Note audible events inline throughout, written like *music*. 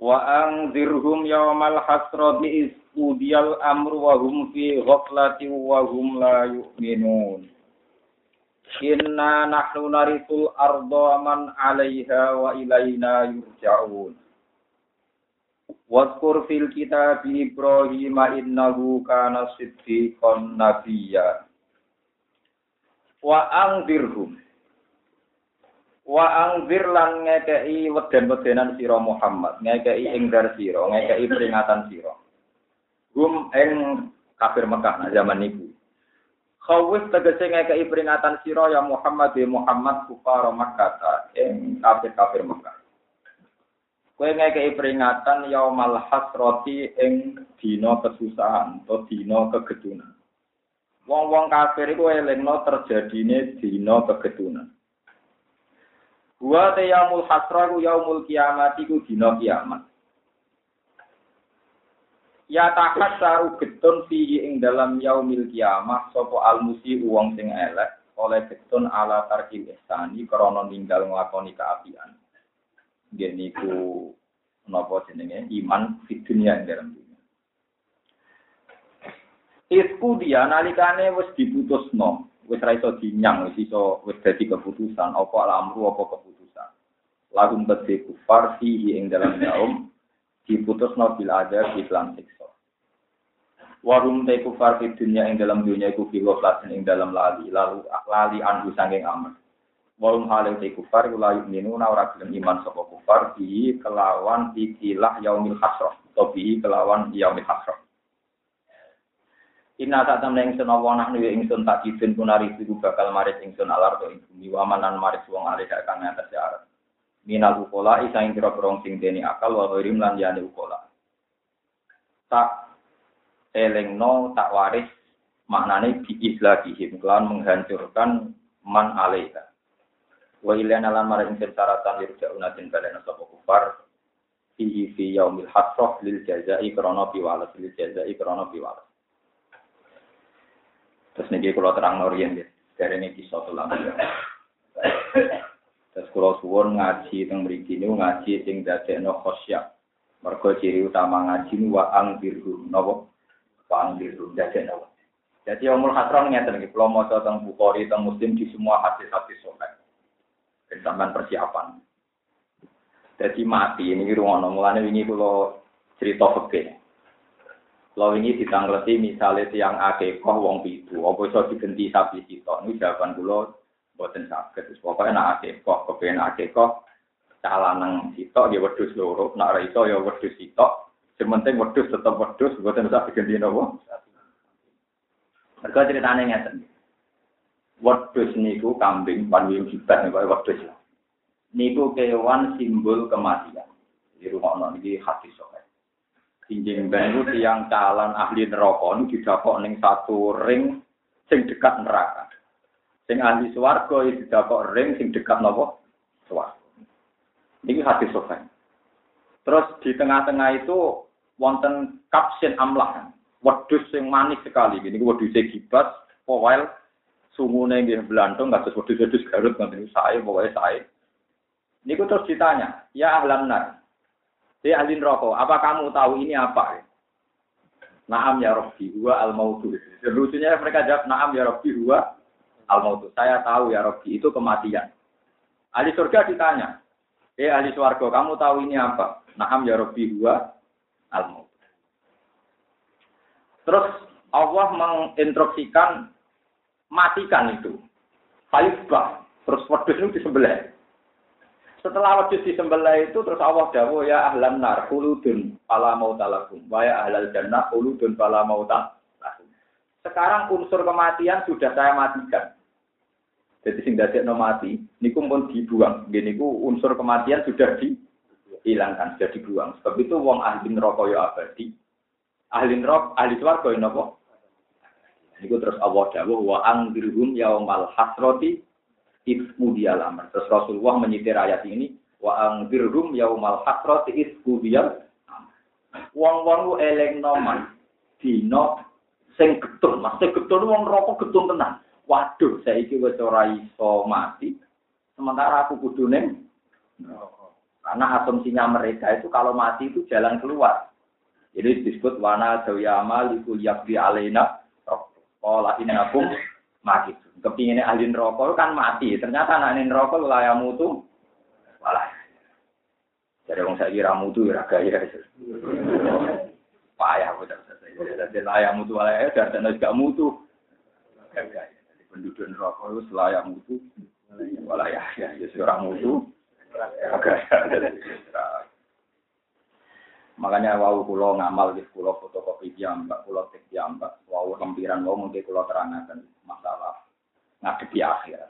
Wa anzirhum yawmal hasrati isqudiyal amru wa hum fi ghaflati wa hum la yu'minun. Inna nahnu narithul arda man 'alaiha wa ilaina yurja'un. Wadkur fil kitabi Ibrahim innahu kana siddiqan nabiyya. Wa anzirhum Wa angzir lan ngekei weden-wedenan sira Muhammad, ngekei ingdar sira, ngekei peringatan sira. Gum ing kafir Mekah nah zaman niku. Khawif tegese ngekei peringatan sira ya Muhammad ya Muhammad kufar Makkah ing kafir-kafir Mekah. Kowe ngekei peringatan yaumal hasrati ing dina kesusahan atau dina kegedunan. Wong-wong kafir iku elingno terjadine dina kegedunan. Wa te yaumul hasra ku yaumul kiamat iku dina kiamat. Ya takat saru getun fihi ing dalam yaumil kiamat sapa almusi wong sing elek oleh getun ala tarkil ihsani krana ninggal nglakoni kaapian. Nggih niku napa jenenge iman di dunia ing dalam dunia. Isku dia nalikane wis diputusno, wis ra iso dinyang, wis iso wis dadi keputusan apa alamru apa keputusan. Lagu kedhe kufar fihi ing dalam yaum diputusno bil ada di iklan siksa. Warum te kufar di dunia ing dalam dunia iku filo lasin ing dalam lali lalu lali andu sanging amat. Warum hale te kufar iku layu minuna ora gelem iman sapa kufar bi kelawan ikilah yaumil hasrah atau bi kelawan yaumil hasrah. Inna tak temen ingsun apa nahnu ya ingsun tak kidun punari iku bakal maris ingsun alar to ing bumi wamanan maris wong alih kang atas arat. Minal ukola isa ing kira sing deni akal wa ghirim lan yane ukola. Tak elengno tak waris maknane bi islahihim kelan menghancurkan man alaika. Wa ilana lan maris ingsun syaratan yurja'una den balena sapa kufar fi fi yaumil hasrah lil jazai krana piwales lil jazai krana piwales. Terus niki kalau terang norien ya, dari ini kisah tulang Terus kalau suwon ngaji mriki niku ngaji sing dadekno khosya. Mergo ciri utama ngaji niku wa angbiru napa? Wa angbiru dadekno. Jadi umur hasron ngeten iki, kula maca teng Bukhari teng Muslim di semua hadis-hadis sahih. Sampeyan persiapan. Jadi mati ini ruang mulane wingi kula cerita fikih. Kalau ini ditangleti misalnya tiang akekah wong pitu, apa iso digenti sapi sitok, ini jawaban kula boten saged. Terus pokoknya nak akekah, kepen akekah, calanang sitok ya wedhus loro, nak ora iso ya wedhus sitok. Sementing wedhus tetep wedhus, boten usah digenti napa. Mereka ceritanya ngeten. Wedhus niku kambing panwim jibat niku wedhus. Niku kewan simbol kematian. Di rumah niki hadis sok. Injing ben itu tiang calon ahli neraka ini didapok ning satu ring sing dekat neraka. Sing ahli swarga iki didapok ring sing dekat napa? Swarga. Ini hadis sofen. Terus di tengah-tengah itu wonten kapsin amlah. Wedhus sing manis sekali. Ini wedhus gibas, powel, sungune nggih belantung kados wedhus-wedhus Garut ngoten saya pokoke saya. Niku terus ditanya, ya ahlan nar, Hei ahli neraka, apa kamu tahu ini apa? Naam ya Rabbi, huwa al-mautu. Lucunya mereka jawab, naam ya Rabbi, huwa al-mautu. Saya tahu ya Rabbi, itu kematian. Ahli surga ditanya, eh ahli swarga, kamu tahu ini apa? Naam ya Rabbi, huwa al-mautu. Terus Allah menginstruksikan matikan itu. Falifbah. Terus wedus itu disembelih. Setelah wedhus disembelih itu terus Allah dawuh ya ahlan nar khuludun fala mautalakum wa ya ahlal jannah khuludun fala mautalakum. Sekarang unsur kematian sudah saya matikan. Jadi sing dadekno mati niku pun dibuang. Nggih niku unsur kematian sudah di hilangkan sudah dibuang. Sebab itu wong ahli neraka ya abadi. Ahli neraka, ahli swarga ya napa? Niku terus Allah dawuh wa angdirhum yaumal hasrati ismu dialamar. Terus Rasulullah menyitir ayat ini wa angdirhum yaumal hasrati ismu dial Wong-wong ku elingno man dina sing getun, maksud getun wong rokok getun tenan. Waduh, saiki wis ora iso mati. Sementara aku kudu ning karena asumsinya mereka itu kalau mati itu jalan keluar. Jadi disebut wana dawiyama likul yakbi alena Kola innakum mati. Kepinginnya ahli neraka kan mati. Ternyata anak neraka layak mutu. Walah. Jadi orang saya kira mutu ya gaya. Payah betul. Jadi layak mutu walah ya. Dan gak mutu. Gaya. Penduduk neraka itu layak mutu. Walah ya. Ya seorang mutu. Makanya wau kulo ngamal di kulo fotokopi jambak, kulo tek jambak, wau lempiran wau mungkin kulo terangkan masalah ngadepi akhir.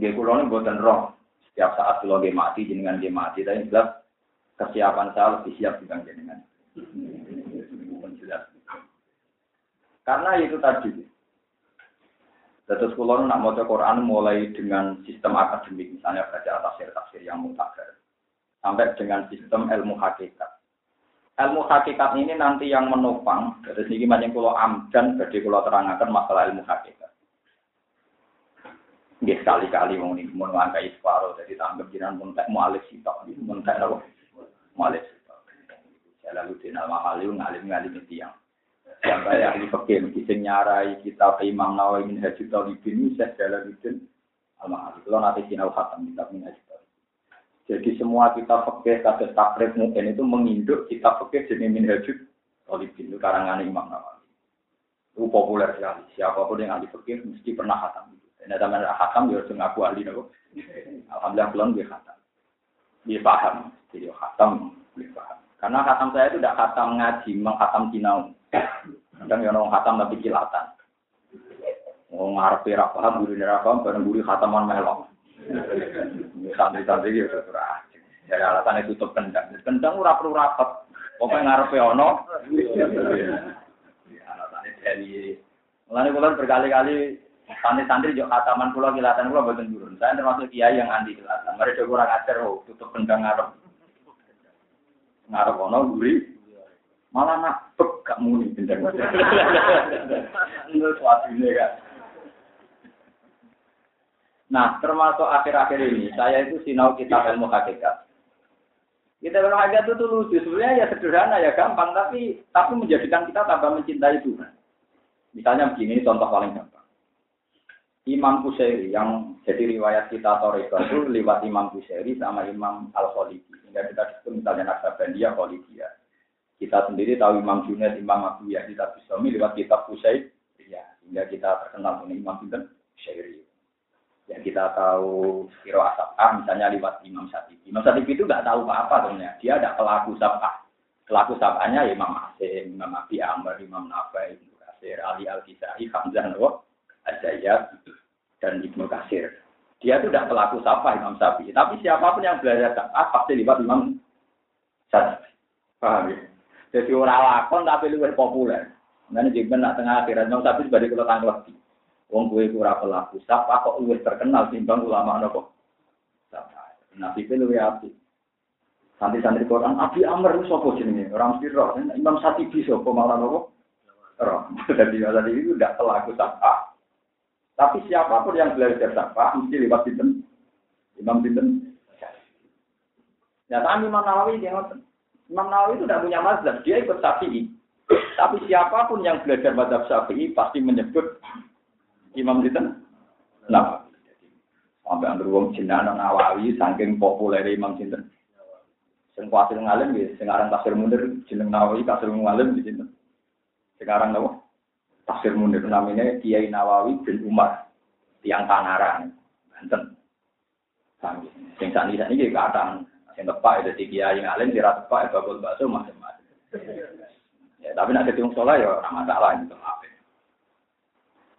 Nggih kulo ini buatan roh. Setiap saat kulo dia mati, jenengan dia mati, tapi jelas kesiapan saya lebih siap dengan jenengan. Karena itu tadi. Terus kulo nak mau Quran mulai dengan sistem akademik, misalnya baca tafsir-tafsir yang mutakhir sampai dengan sistem ilmu hakikat ilmu hakikat ini nanti yang menopang dari sini banyak kulo amdan jadi kulo terangkan masalah ilmu hakikat Nggih sekali-kali wong niku mun ngangkai separo jadi tanggap jinan mun tak mualif sitok niku mun tak napa mualif sitok. Jalaluddin Al-Mahali ngalim-ngalim tiyang. Sampai ahli fikih mesti nyarai kitab Imam Nawawi min Hajjul Talibin Syekh Jalaluddin Al-Mahali. Kalau nanti sinau khatam kitab min Hajjul jadi semua kita fakir kasus takrib mungkin itu menginduk kita fakir jenis minhajud Talibin itu karangan Imam Nawawi. Itu populer sekali. Siapa pun yang ahli fakir mesti pernah khatam. Dan ada mana khatam dia harus ngaku ahli nopo. Alhamdulillah belum dia khatam. Dia paham. Jadi khatam dia paham. Karena khatam saya itu tidak khatam ngaji, mengkhatam kinau. Kadang yang orang khatam tapi kilatan. Mau ngarepe ra paham, guru ra paham, bareng guru khataman melok. Santri-santri ya surah. Dari alasan itu tutup kendang. Kendang ora perlu rapat. Pokoknya ngarepe ono. Alasannya dari Mulane kula berkali-kali santri-santri juga kataman kula kilatan kula boten turun. Saya termasuk kiai yang anti kilatan. Mereka kurang ajar oh, tutup kendang ngarep. Ngarep ono guri. Malah nak pek gak muni kan. Nah, termasuk akhir-akhir ini, saya itu sinau kitab ilmu hakikat. Kita ilmu hakikat itu lucu, sebenarnya ya sederhana, ya gampang, tapi tapi menjadikan kita tambah mencintai Tuhan. Misalnya begini, contoh paling gampang. Imam Kusairi yang jadi riwayat kita Toreko itu lewat Imam Kusairi sama Imam Al-Khalidi. Sehingga kita disebut misalnya Naksabandia, Khalidiyah. Kita sendiri tahu Imam Junaid, Imam Abu Ya, kita bisa lewat kitab Kusairi. Ya, sehingga kita terkenal dengan Imam Sinten Kusairi yang kita tahu kiro asapah misalnya lewat Imam Satibi. Imam Satibi itu nggak tahu apa-apa sebenarnya. Dia ada pelaku sabah. Pelaku sabahnya ya Imam Asim, Imam Abi Amr, Imam Nafai, Ibnu Kasir, Ali Al-Kisai, Hamzah Nawaw, Azayat, dan Ibnu Kasir. Dia itu tidak pelaku sabah Imam Syafi'i. Tapi siapa pun yang belajar sabah pasti lewat Imam Syafi'i. Paham ya? Jadi orang lakon tapi lebih populer. Nanti juga nak tengah akhirat Imam Syafi'i sebagai kalau tanggal Wong kue ora pelaku sapa kok luwih terkenal timbang ulama nopo. Nabi itu luwih api. Santri-santri Quran, Abi Amr itu sapa jenenge? Orang mesti roh. Imam Satibi sapa malah nopo? Roh. Jadi tadi itu tidak pelaku sapa. Tapi siapa pun yang belajar sapa mesti lewat? Imam sinten? Ya, tapi Imam Nawawi dia Imam Nawawi itu tidak punya mazhab, dia ikut Syafi'i. Tapi siapa pun yang belajar mazhab Syafi'i pasti menyebut Imam Sinten? Nah, sampai anggur wong jenengan Nawawi saking populer Imam Sinten. Sing kuatir ngalim ya, sekarang tafsir munir jeneng Nawawi tafsir ngalim di sinten. Sekarang apa? Tafsir munir namanya Kiai Nawawi bin Umar, tiang Tangerang, Banten. Sami. Sing sani sani iki sing tepak itu di Kiai ngalim dira tepak bakul bakso macam-macam. Ya, tapi nak ketemu sholat ya ora masalah itu.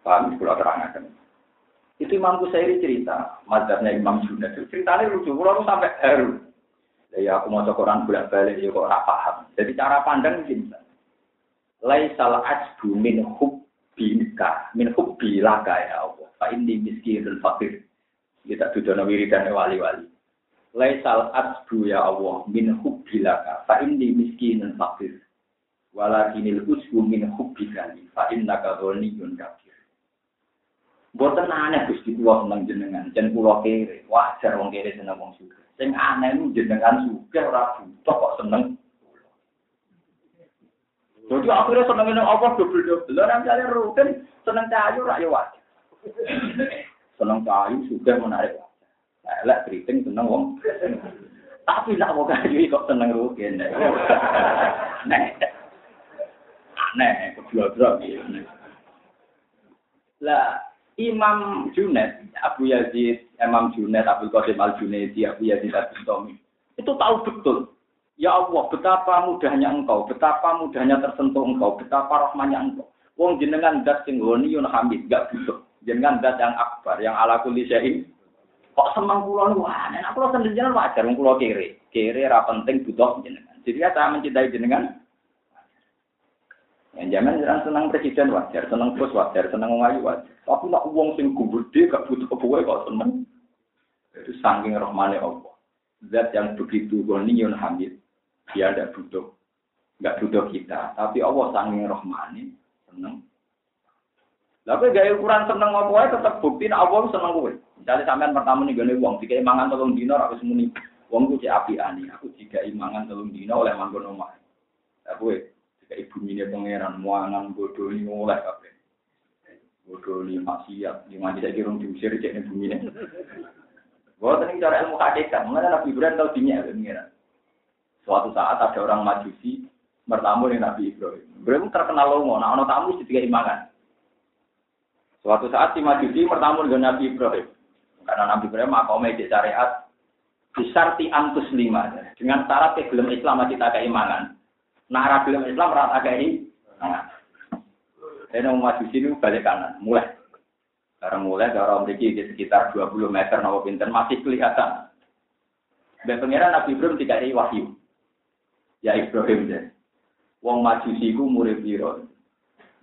Paham, kalau terangkan. Itu Imam Kusairi cerita, mazhabnya Imam Junaid. Ceritanya lucu, kalau sampai haru. Ya aku mau Quran bolak-balik ya kok paham. Jadi cara pandang gini. Laisal ajbu min hubbika, min hubbi laka ya Allah. Fa inni miskinul fakir. Kita dudono wiridan wali-wali. Laisal ajbu ya Allah min hubbi laka. Fa inni miskinul fakir. Walakinil usbu min hubbika li. Fa innaka ghaniyun kafir. Boten aneh Gusti kula seneng jenengan, jen kula kere. Wajar wong kere seneng wong suka. Sing aneh itu jenengan suka ora butuh kok seneng. Jadi akhirnya seneng ini apa double-double. Lah misalnya rutin seneng kayu rak ya wajar. Seneng kayu suka menarik. Elek keriting seneng wong. Tapi nak mau kayu kok seneng rutin. Aneh. Aneh, kedua-dua Lah, Imam Junaid, Abu Yazid, Imam Junaid, Abu Qasim Al Junaidi, Abu Yazid Al Bustami, itu tahu betul. Ya Allah, betapa mudahnya engkau, betapa mudahnya tersentuh engkau, betapa rahmanya engkau. Wong jenengan dat sing yun hamid, gak butuh. Jenengan dat yang akbar, yang ala kulli syai'in. Kok seneng kula niku aneh. Aku kula jenengan wajar wong kula kere. Kere ra butuh jenengan. Jadi saya mencintai jenengan yang zaman jangan senang presiden wajar, senang bos wajar, senang ngayu wajar. Tapi nak uang sing gede gak butuh kebuwe kok seneng. Itu saking rahmane Allah. Zat yang begitu goniun hamid, dia tidak butuh, nggak butuh kita. Tapi Allah saking rahmane seneng. Tapi gaya ukuran seneng apa ya tetap bukti nak Allah seneng kowe. Misalnya sampean pertama nih gane uang, jika imangan tolong dino aku semuni. Wong ku cek api ani, aku jika imangan tolong dino oleh manggon omah. Aku jika ibu ini pangeran muangan bodoh ini mulai kabeh. Bodoh ini maksiat, di mana tidak kira diusir cek ini bumi ini. Bahwa tadi cara ilmu hakikat, mana Nabi Ibrahim tahu dinya pangeran. Suatu saat ada orang majusi bertamu dengan Nabi Ibrahim. Ibrahim terkenal lomo, nah ono tamu tiga imangan. Suatu saat si majusi bertamu dengan Nabi Ibrahim. Karena Nabi Ibrahim makomnya di syariat disarti antus lima dengan syarat kegelem Islam masih tak keimangan. Nah, ragilem Islam rata kayak ini. Nah, ini mau maju sini balik kanan, mulai. Karena mulai dari memiliki di sekitar 20 meter nawa pinter masih kelihatan. Dan pengiran Nabi Ibrahim tidak ada wahyu. Ya Ibrahim deh. Wong maju siku murid biro.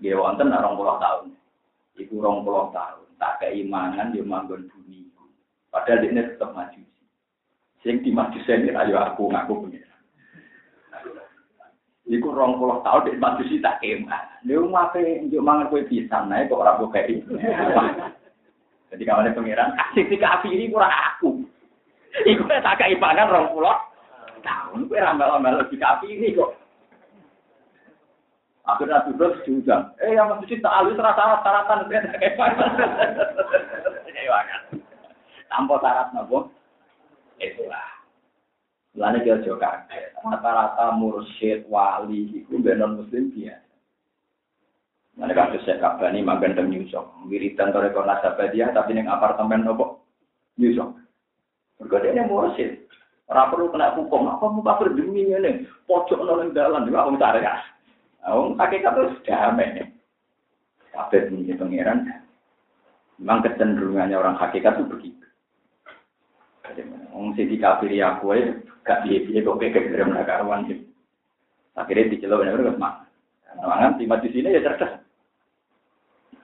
Dia wonten orang puluh tahun. Iku orang puluh tahun. Tak keimanan dia manggon bumi. Padahal dia tetap maju. Sing di maju ini ayo aku ngaku pengiran. Iku rong puluh tahun di majusi tak kemah. Dia ngapain untuk mangan kue pisang naik kok orang buka ini. Jadi kalau ada pangeran, kasih tiga api ini kurang aku. Iku tak pangan rong puluh tahun. Kue rambal-rambal lebih api ini kok. Akhirnya tuh juga. Eh yang masih tak alus rasa syaratan kayak pangan. Tanpa syarat nopo. Itulah. Lalu dia juga kaget. Rata-rata mursyid, wali, itu benar muslim biasa. Mana kasus saya kabani magan dan nyusok. Wiridan toreko nasabah tapi neng apartemen nopo nyusok. Ini mursyid. Orang perlu kena hukum. Apa muka berdemi ini? Pojok nolong dalan. Juga aku mencari ya. Aku pakai kata damai. Kabeh ini pangeran. Memang kecenderungannya orang hakikat itu begitu. Wong sing dikafiri aku ae gak piye-piye kok kek gerem nak karuan sih. Akhirnya dicelok bener wis mak. Mangan di di sini ya cerdas.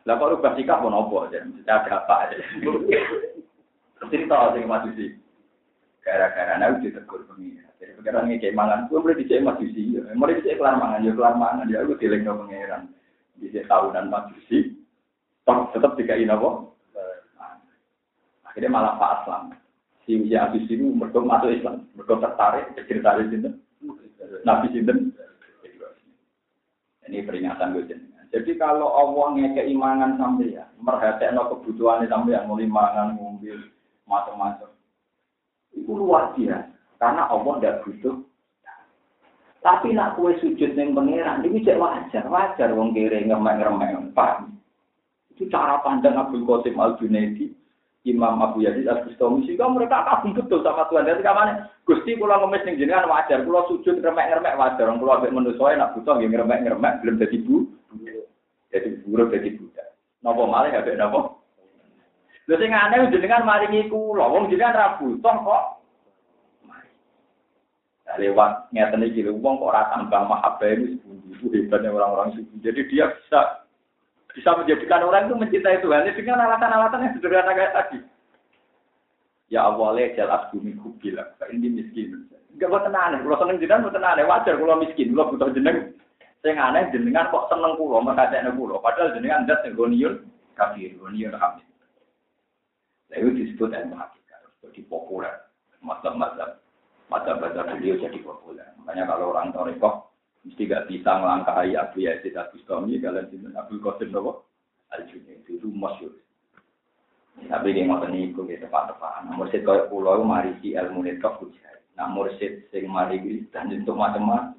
Lah kok rubah sikap pun aja, mesti ada apa aja. Cerita sing majusi. Gara-gara nau ditegur pengira. Jadi pengiran ngekek mangan, gue boleh dicek majusi. Mulai dicek kelar mangan, ya kelar mangan, ya gue dileng ke pengiran. Dicek tahunan majusi. Tetap dikai nopo. Akhirnya malah Pak Aslam si ya habis itu mereka masuk Islam, mereka tertarik di sini, Nabi Sinten. Ini peringatan gue Jadi kalau Allah ngeke imangan sampai ya, merhatiin kebutuhan sampai yang mau mangan, ngombe, macam-macam. Itu luar biasa. Karena Allah tidak butuh. Tapi nak kue sujud yang pangeran, ini cek wajar, wajar wong kiri ngemek-ngemek, paham. Itu cara pandang Abdul Qasim Al Junaidi Imam Abu Yazid Al Bustami sehingga mereka kagum betul sama Tuhan. Jadi kamane Gusti kula ngemis ning jenengan wajar, kula sujud remek-remek wajar, kula ambek manusa nak butuh nggih ngeremek-ngeremek belum dadi bu. Jadi buruk dadi budak. Napa malih ambek napa? Lha sing aneh jenengan maringi kula, wong jenengan ra butuh kok. lewat ngeten iki lho wong kok ora tambah mahabbah ini itu hebatnya orang-orang sufi. Jadi dia bisa bisa menjadikan orang itu mencintai Tuhan dengan alasan-alasan yang sederhana kayak tadi. Ya Allah, jelas bumi kubil, ini miskin. Enggak buat aneh, kalau seneng jenengan buat aneh, wajar kalau miskin, kalau butuh jeneng. Saya aneh jenengan kok seneng kulo, mengkacanya kulo. Padahal jenengan yang goniun, kafir, goniun hamid. Nah, itu disebut ilmu hakikat, jadi populer. Macam-macam, macam-macam beliau jadi populer. Makanya kalau orang Toreko, mesti gak bisa melangkahi Abu Yazid Abu Stomi, kalian sinten Abu Qasim Nopo, Al-Junaid, itu masyur. Tapi dia ngotot niku gitu tepat-tepat. Nah, mursid kaya pulau mari si ilmu netok hujai. Nah mursid sing mari dan untuk macam-macam.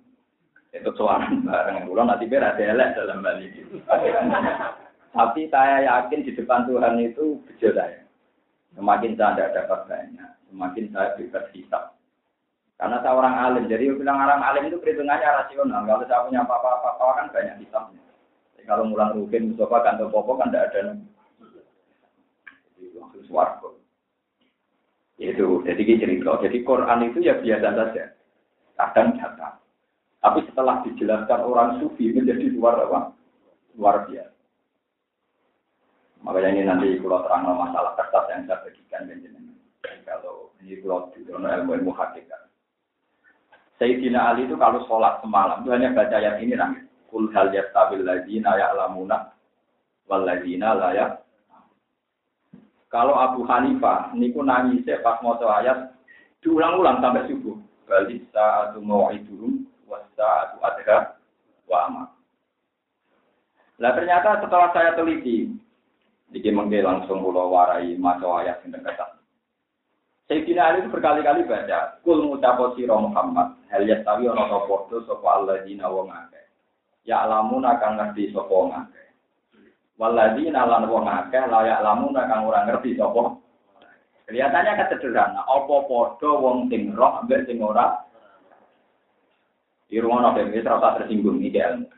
Itu soalan bareng pulau nanti ada elek dalam hal ini. *laughs* Tapi saya yakin di depan Tuhan itu bejo saya. Semakin saya tidak dapat banyak, semakin saya bebas hisap. Karena saya orang alim, jadi bilang orang alim itu perhitungannya rasional. Kalau saya punya apa-apa, kan banyak hisapnya. Jadi kalau mulang rugen, Mustafa, kantor popo kan tidak ada warga. Itu, jadi cerita. Jadi Quran itu ya biasa saja. Kadang nyata. Tapi setelah dijelaskan orang sufi menjadi luar apa? Luar biasa. Makanya ini nanti kalau terang masalah kertas yang saya bagikan dengan kalau ini kalau di ilmu ilmu hakikat. Sayyidina Ali itu kalau sholat semalam itu hanya baca ayat ini nangis. Kul hal yastabil ladina ya'lamuna wal ladina la kalau Abu Hanifah niku nangis pas mau ayat diulang-ulang sampai subuh. Bali saatu mau'iduhum wa saatu adha wa amal. Nah ternyata setelah saya teliti, dikit mengke langsung pulau warai maca ayat yang dekat. Sayyidina Ali itu berkali-kali baca, Kul mutapo siro Muhammad, hal yastawi ono soporto sopo Allah dina wong akeh. Ya alamun akan ngerti sopo wong akeh. Waladina lan wong akeh layak lamun kang ngerti sapa. Kelihatannya kesederhana, apa padha wong sing roh ambek sing ora di rumah nabi ini terasa tersinggung ilmu.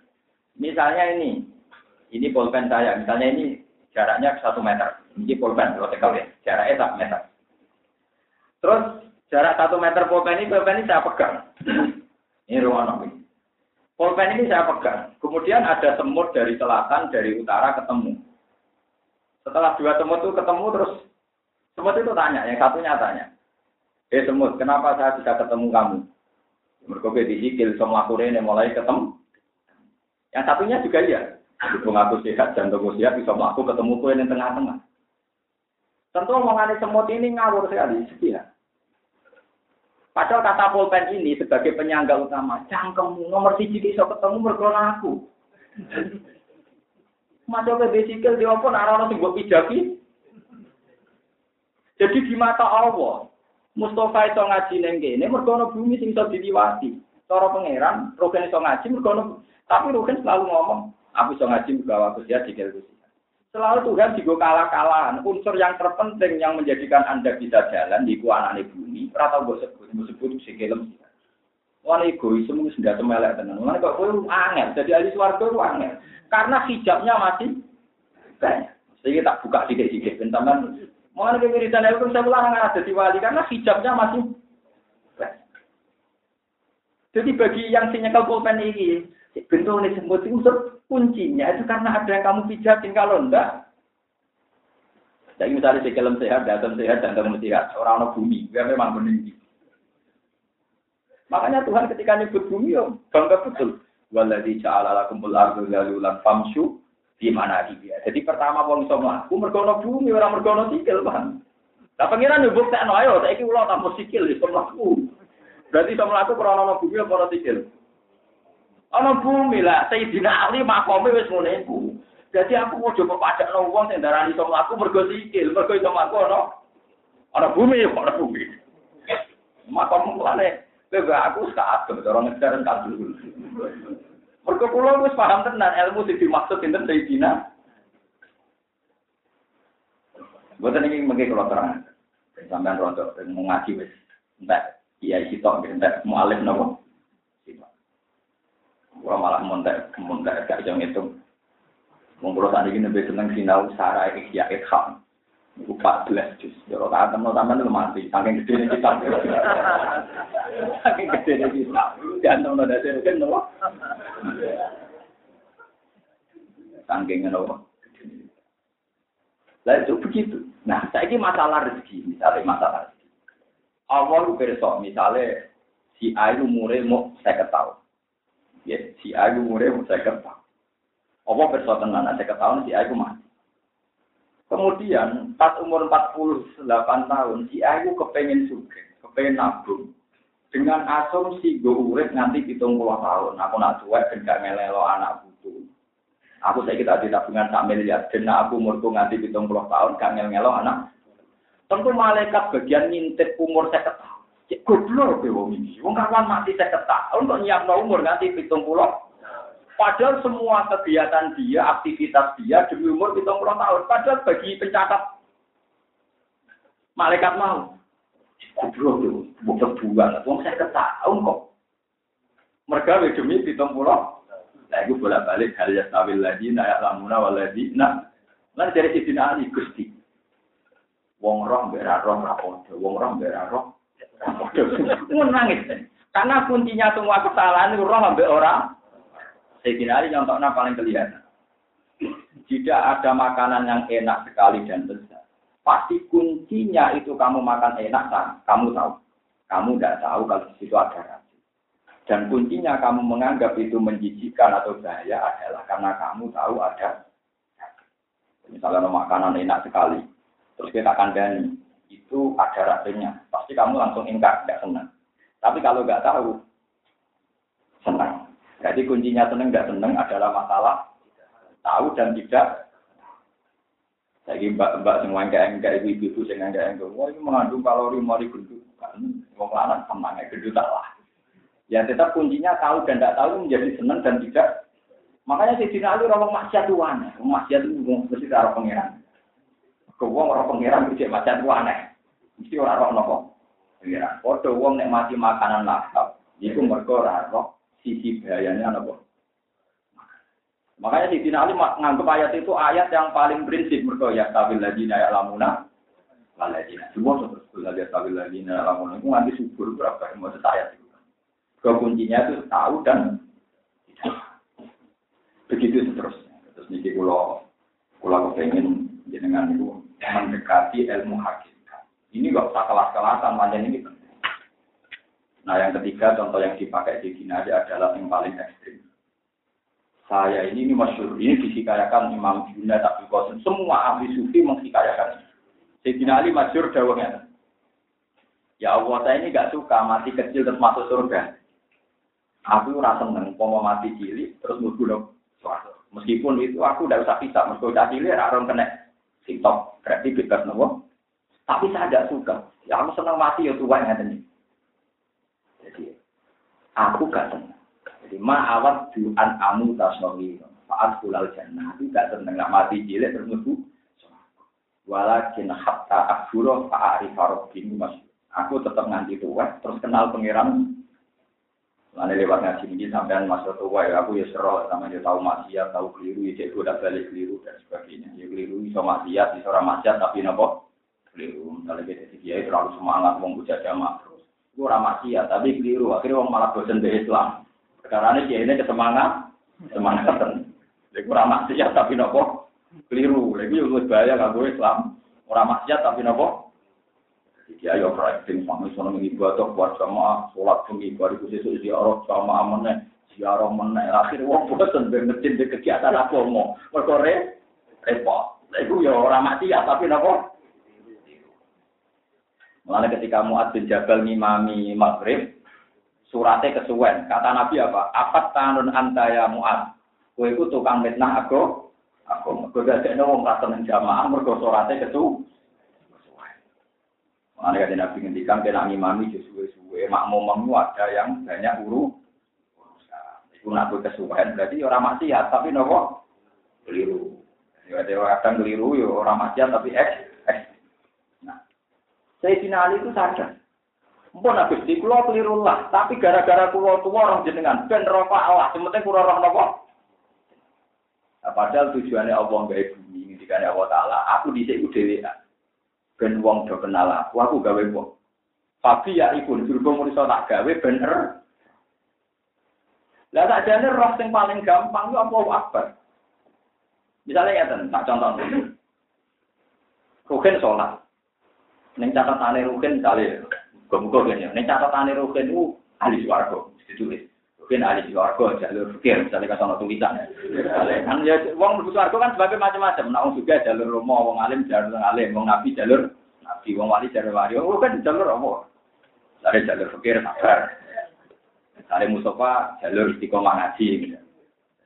Misalnya ini, ini pulpen saya, misalnya ini jaraknya satu meter, ini pulpen kalau sekali, jaraknya satu meter. Terus jarak satu meter pulpen ini, pulpen ini saya pegang. *clears throat* ini rumah nabi. Pulpen ini saya pegang. Kemudian ada semut dari selatan, dari utara ketemu. Setelah dua semut itu ketemu terus semut itu tanya, yang satunya tanya, eh semut, kenapa saya bisa ketemu kamu? Mereka disikil, semua ini mulai ketemu. Yang satunya juga iya. Ibu ngaku sehat, jantung sehat, bisa melaku ketemu kue yang tengah-tengah. Tentu omongan semut ini ngawur sekali, setia. Padahal kata pulpen ini sebagai penyangga utama, cangkemmu nomor siji iso ketemu mergo aku. Masuk ke besikel di opo nara sing mbok pijaki. Jadi di mata Allah, Mustafa itu ngaji neng kene mergo ana bumi sing iso diliwati. Cara pangeran, Rogen iso ngaji mergo tapi Rogen selalu ngomong, aku iso ngaji mergo aku dia dikira Selalu Tuhan juga kalah-kalahan. Unsur yang terpenting yang menjadikan Anda bisa jalan di anane bumi, rata gue sebut, gue sebut kelem. Wah egois semua sudah semelek tenan. Mana kok gue angel, jadi ahli suarga itu angel. Karena hijabnya masih banyak. Sehingga tak buka sidik-sidik. Bentaman, mana kewiritan itu saya ulang ada di wali karena hijabnya masih banyak. Jadi bagi yang sinyal pulpen ini, bentuk ini semut unsur Kuncinya itu karena ada yang kamu pijatin. Kalau enggak, jadi misalnya si kelem sehat, datang sehat, datang sehat. Orang-orang bumi, ya memang meninggi. Makanya Tuhan ketika nyebut bumi, ya bangga betul. Waladhi ja'ala lakumul ardu lalulan famsu di mana dia. Jadi pertama wong iso mlaku mergono bumi ora mergono sikil, Pak. Lah pangeran yo buktekno ayo saiki kula tanpa sikil iso mlaku. Berarti iso mlaku ora bumi apa ora sikil? Ana bumi lah, Sayyidina Ali makome wis ngene iku. Jadi aku mau coba pajak no wong sing darani iso mlaku mergo sikil, mergo iso mlaku ana ana bumi kok ana bumi. Makom mulane kowe aku saat cara ngejar kabul. Mergo kula wis paham tenan ilmu sing dimaksud sinten Sayyidina. Boten iki mengke kula terang. Sampeyan rontok ngaji wis entek iya sitok entek mualif napa. Gua malah montek, montek gak jam itu. Mengkulo tadi ini lebih seneng sinau sarah ikhya ikham. Buka belas jus. Kalau tak temen temen itu mati. Saking gede ini kita. Saking gede ini kita. Ada sih kan nopo. Saking nopo. Lah itu begitu. Nah, saya ini masalah rezeki, misalnya masalah rezeki. Awal besok, misalnya si A itu mau saya ketahui. Ya, si A itu mau saya ketahui. Apa besok tenan, saya ketahui si A itu mati. Kemudian pas umur 48 tahun si Ayu kepengen suge, kepengen nabung. Dengan asumsi gue urip nanti hitung puluh tahun, aku nak cuek dan gak ngelelo anak butuh. Aku saya kita di tabungan tak miliar, dan aku umurku nganti hitung puluh tahun gak ngelo anak. Tentu malaikat bagian ngintip umur saya ketahui. Cek goblok be wong ini. Wong kawan mati saya ketahui untuk nyiapno umur nganti hitung puluh Padahal semua kegiatan dia, aktivitas dia demi umur hitung puluh tahun. Padahal bagi pencatat malaikat mau. Goblok tuh, bukan buang. Wong saya ketahuan kok. Mereka demi hitung puluh. Nah, itu bolak balik hal ya stabil lagi, nayak lamuna waladi. Nah, nanti dari sisi nani gusti. Wong roh berak roh rapodo, wong roh berak roh rapodo. Nangis. Karena kuncinya semua kesalahan itu roh ambek orang Sayyidina Ali contohnya paling kelihatan. Tidak ada makanan yang enak sekali dan lezat. Pasti kuncinya itu kamu makan enak, kamu tahu. Kamu tidak tahu kalau di situ ada racun. Dan kuncinya kamu menganggap itu menjijikkan atau bahaya adalah karena kamu tahu ada Misalnya makanan enak sekali, terus kita kandani, itu ada racunnya. Pasti kamu langsung ingkar, tidak senang. Tapi kalau nggak tahu, senang. Jadi kuncinya seneng tidak seneng adalah masalah tahu dan tidak. Jadi mbak-mbak semua enggak enggak ibu-ibu sing enggak enggak, wah ini mengandung kalori mari gendut. Kan wong lanang senang ya gendut lah. Ya tetap kuncinya tahu dan tidak tahu menjadi seneng dan tidak. Makanya si Dina Ali orang maksiat tuan, maksiat itu mesti orang pangeran. Kau orang pangeran bisa maksiat tuan mesti orang orang nopo. Pangeran. Foto uang nek mati makanan lahap, itu mereka orang sisi bahayanya apa? Makanya di Ali menganggap ayat itu ayat yang paling prinsip mereka ya tabil lagi naya lamuna ladina. Semua seperti lagi tabil lagi naya lamuna itu nanti subur berapa yang mau ayat itu. Kuncinya itu tahu dan tidak. Begitu seterusnya. Terus niki kulo kulo kepengen jenengan itu mendekati ilmu hakikat. Ini gak usah kelas-kelasan, macam ini penting. Nah yang ketiga contoh yang dipakai di aja adalah yang paling ekstrim. Saya ini, ini masyur, ini disikayakan Imam Juna tapi kosen. Semua ahli sufi menghikayakan. Sayyidina Ali masyur dawangnya. Ya Allah saya ini gak suka mati kecil terus masuk surga. Aku rasa seneng, mau mati cilik terus suatu. Meskipun itu aku udah usah pisah, meskipun udah cilik orang kena simptom, berarti bebas nopo. Tapi saya tidak suka. Ya aku seneng mati ya Tuhan ya tadi. Jadi aku gak senang. Jadi ma'awat du'an amu tasnowi. Fa'at kulal jannah. Aku gak senang. Gak mati jilid terus. Walakin hatta akburo fa'ari farobin mas. Aku tetap nganti tua, terus kenal pangeran. Lalu lewat ngaji ini sampean masuk tua ya aku ya seroh sama dia tahu maksiat, tahu keliru, ya cek udah balik keliru dan sebagainya. Ya keliru bisa maksiat, bisa orang maksiat tapi nopo keliru. Misalnya kita dia terlalu semangat mau buka jamaah Gue ramah ya, tapi keliru. Akhirnya orang malah bosan dari Islam. Karena ini dia ini kesemangat, semangat. Gue ramah ya, tapi nopo keliru. Lagi juga bahaya gak gue Islam. Orang maksiat tapi nopo. Jadi ayo praktik sama sono mengibadah buat sama sholat mengibadah itu sesuatu ziarah sama mana ziarah mana akhirnya wong bosan bermesin di kegiatan apa mau berkore repot. Lagu ya orang maksiat tapi nopo Mulanya ketika Mu'ad bin Jabal ngimami maghrib, suratnya kesuwen. Kata Nabi apa? Apa tanun antaya Mu'ad? Kue itu tukang mitnah aku. Aku gak ada wong rasa jamaah mergo suratnya kesu. Mulanya kata Nabi ngendikan kena ngimami suwe-suwe. Makmum ada yang banyak uru. Itu nak kesuwen. Berarti orang maksiat tapi nopo keliru. Jadi kadang keliru ya orang maksiat tapi eks Sayyidina Ali itu sadar. Mpun Gusti kula keliru lah, tapi gara-gara kula tuwa orang jenengan ben rofa Allah, sementing kula roh napa? Nah, padahal tujuannya Allah gawe bumi, ngendikane Allah taala, aku dhisik ku dhewe. Ben wong do kenal aku, aku gawe wong. Fabi ya iku durung mun iso tak gawe bener. Lah tak jane roh sing paling gampang yo apa akbar. Misalnya ya tak contoh. Rukin sholat. Neng catatane Rukin misalnya, muga-muga kan ya. Neng catatane Rukin itu ahli swarga, ditulis. Rukin ahli swarga jalur fikir, misalnya kata tulisan. Kan ya wong mlebu swarga kan sebagai macam-macam. Nah, juga jalur romo, wong alim jalur alim, wong nabi jalur nabi, wong wali jalur wali. Wong kan jalur romo. Dari jalur fikir sabar. Dari Mustafa jalur istiqomah ngaji.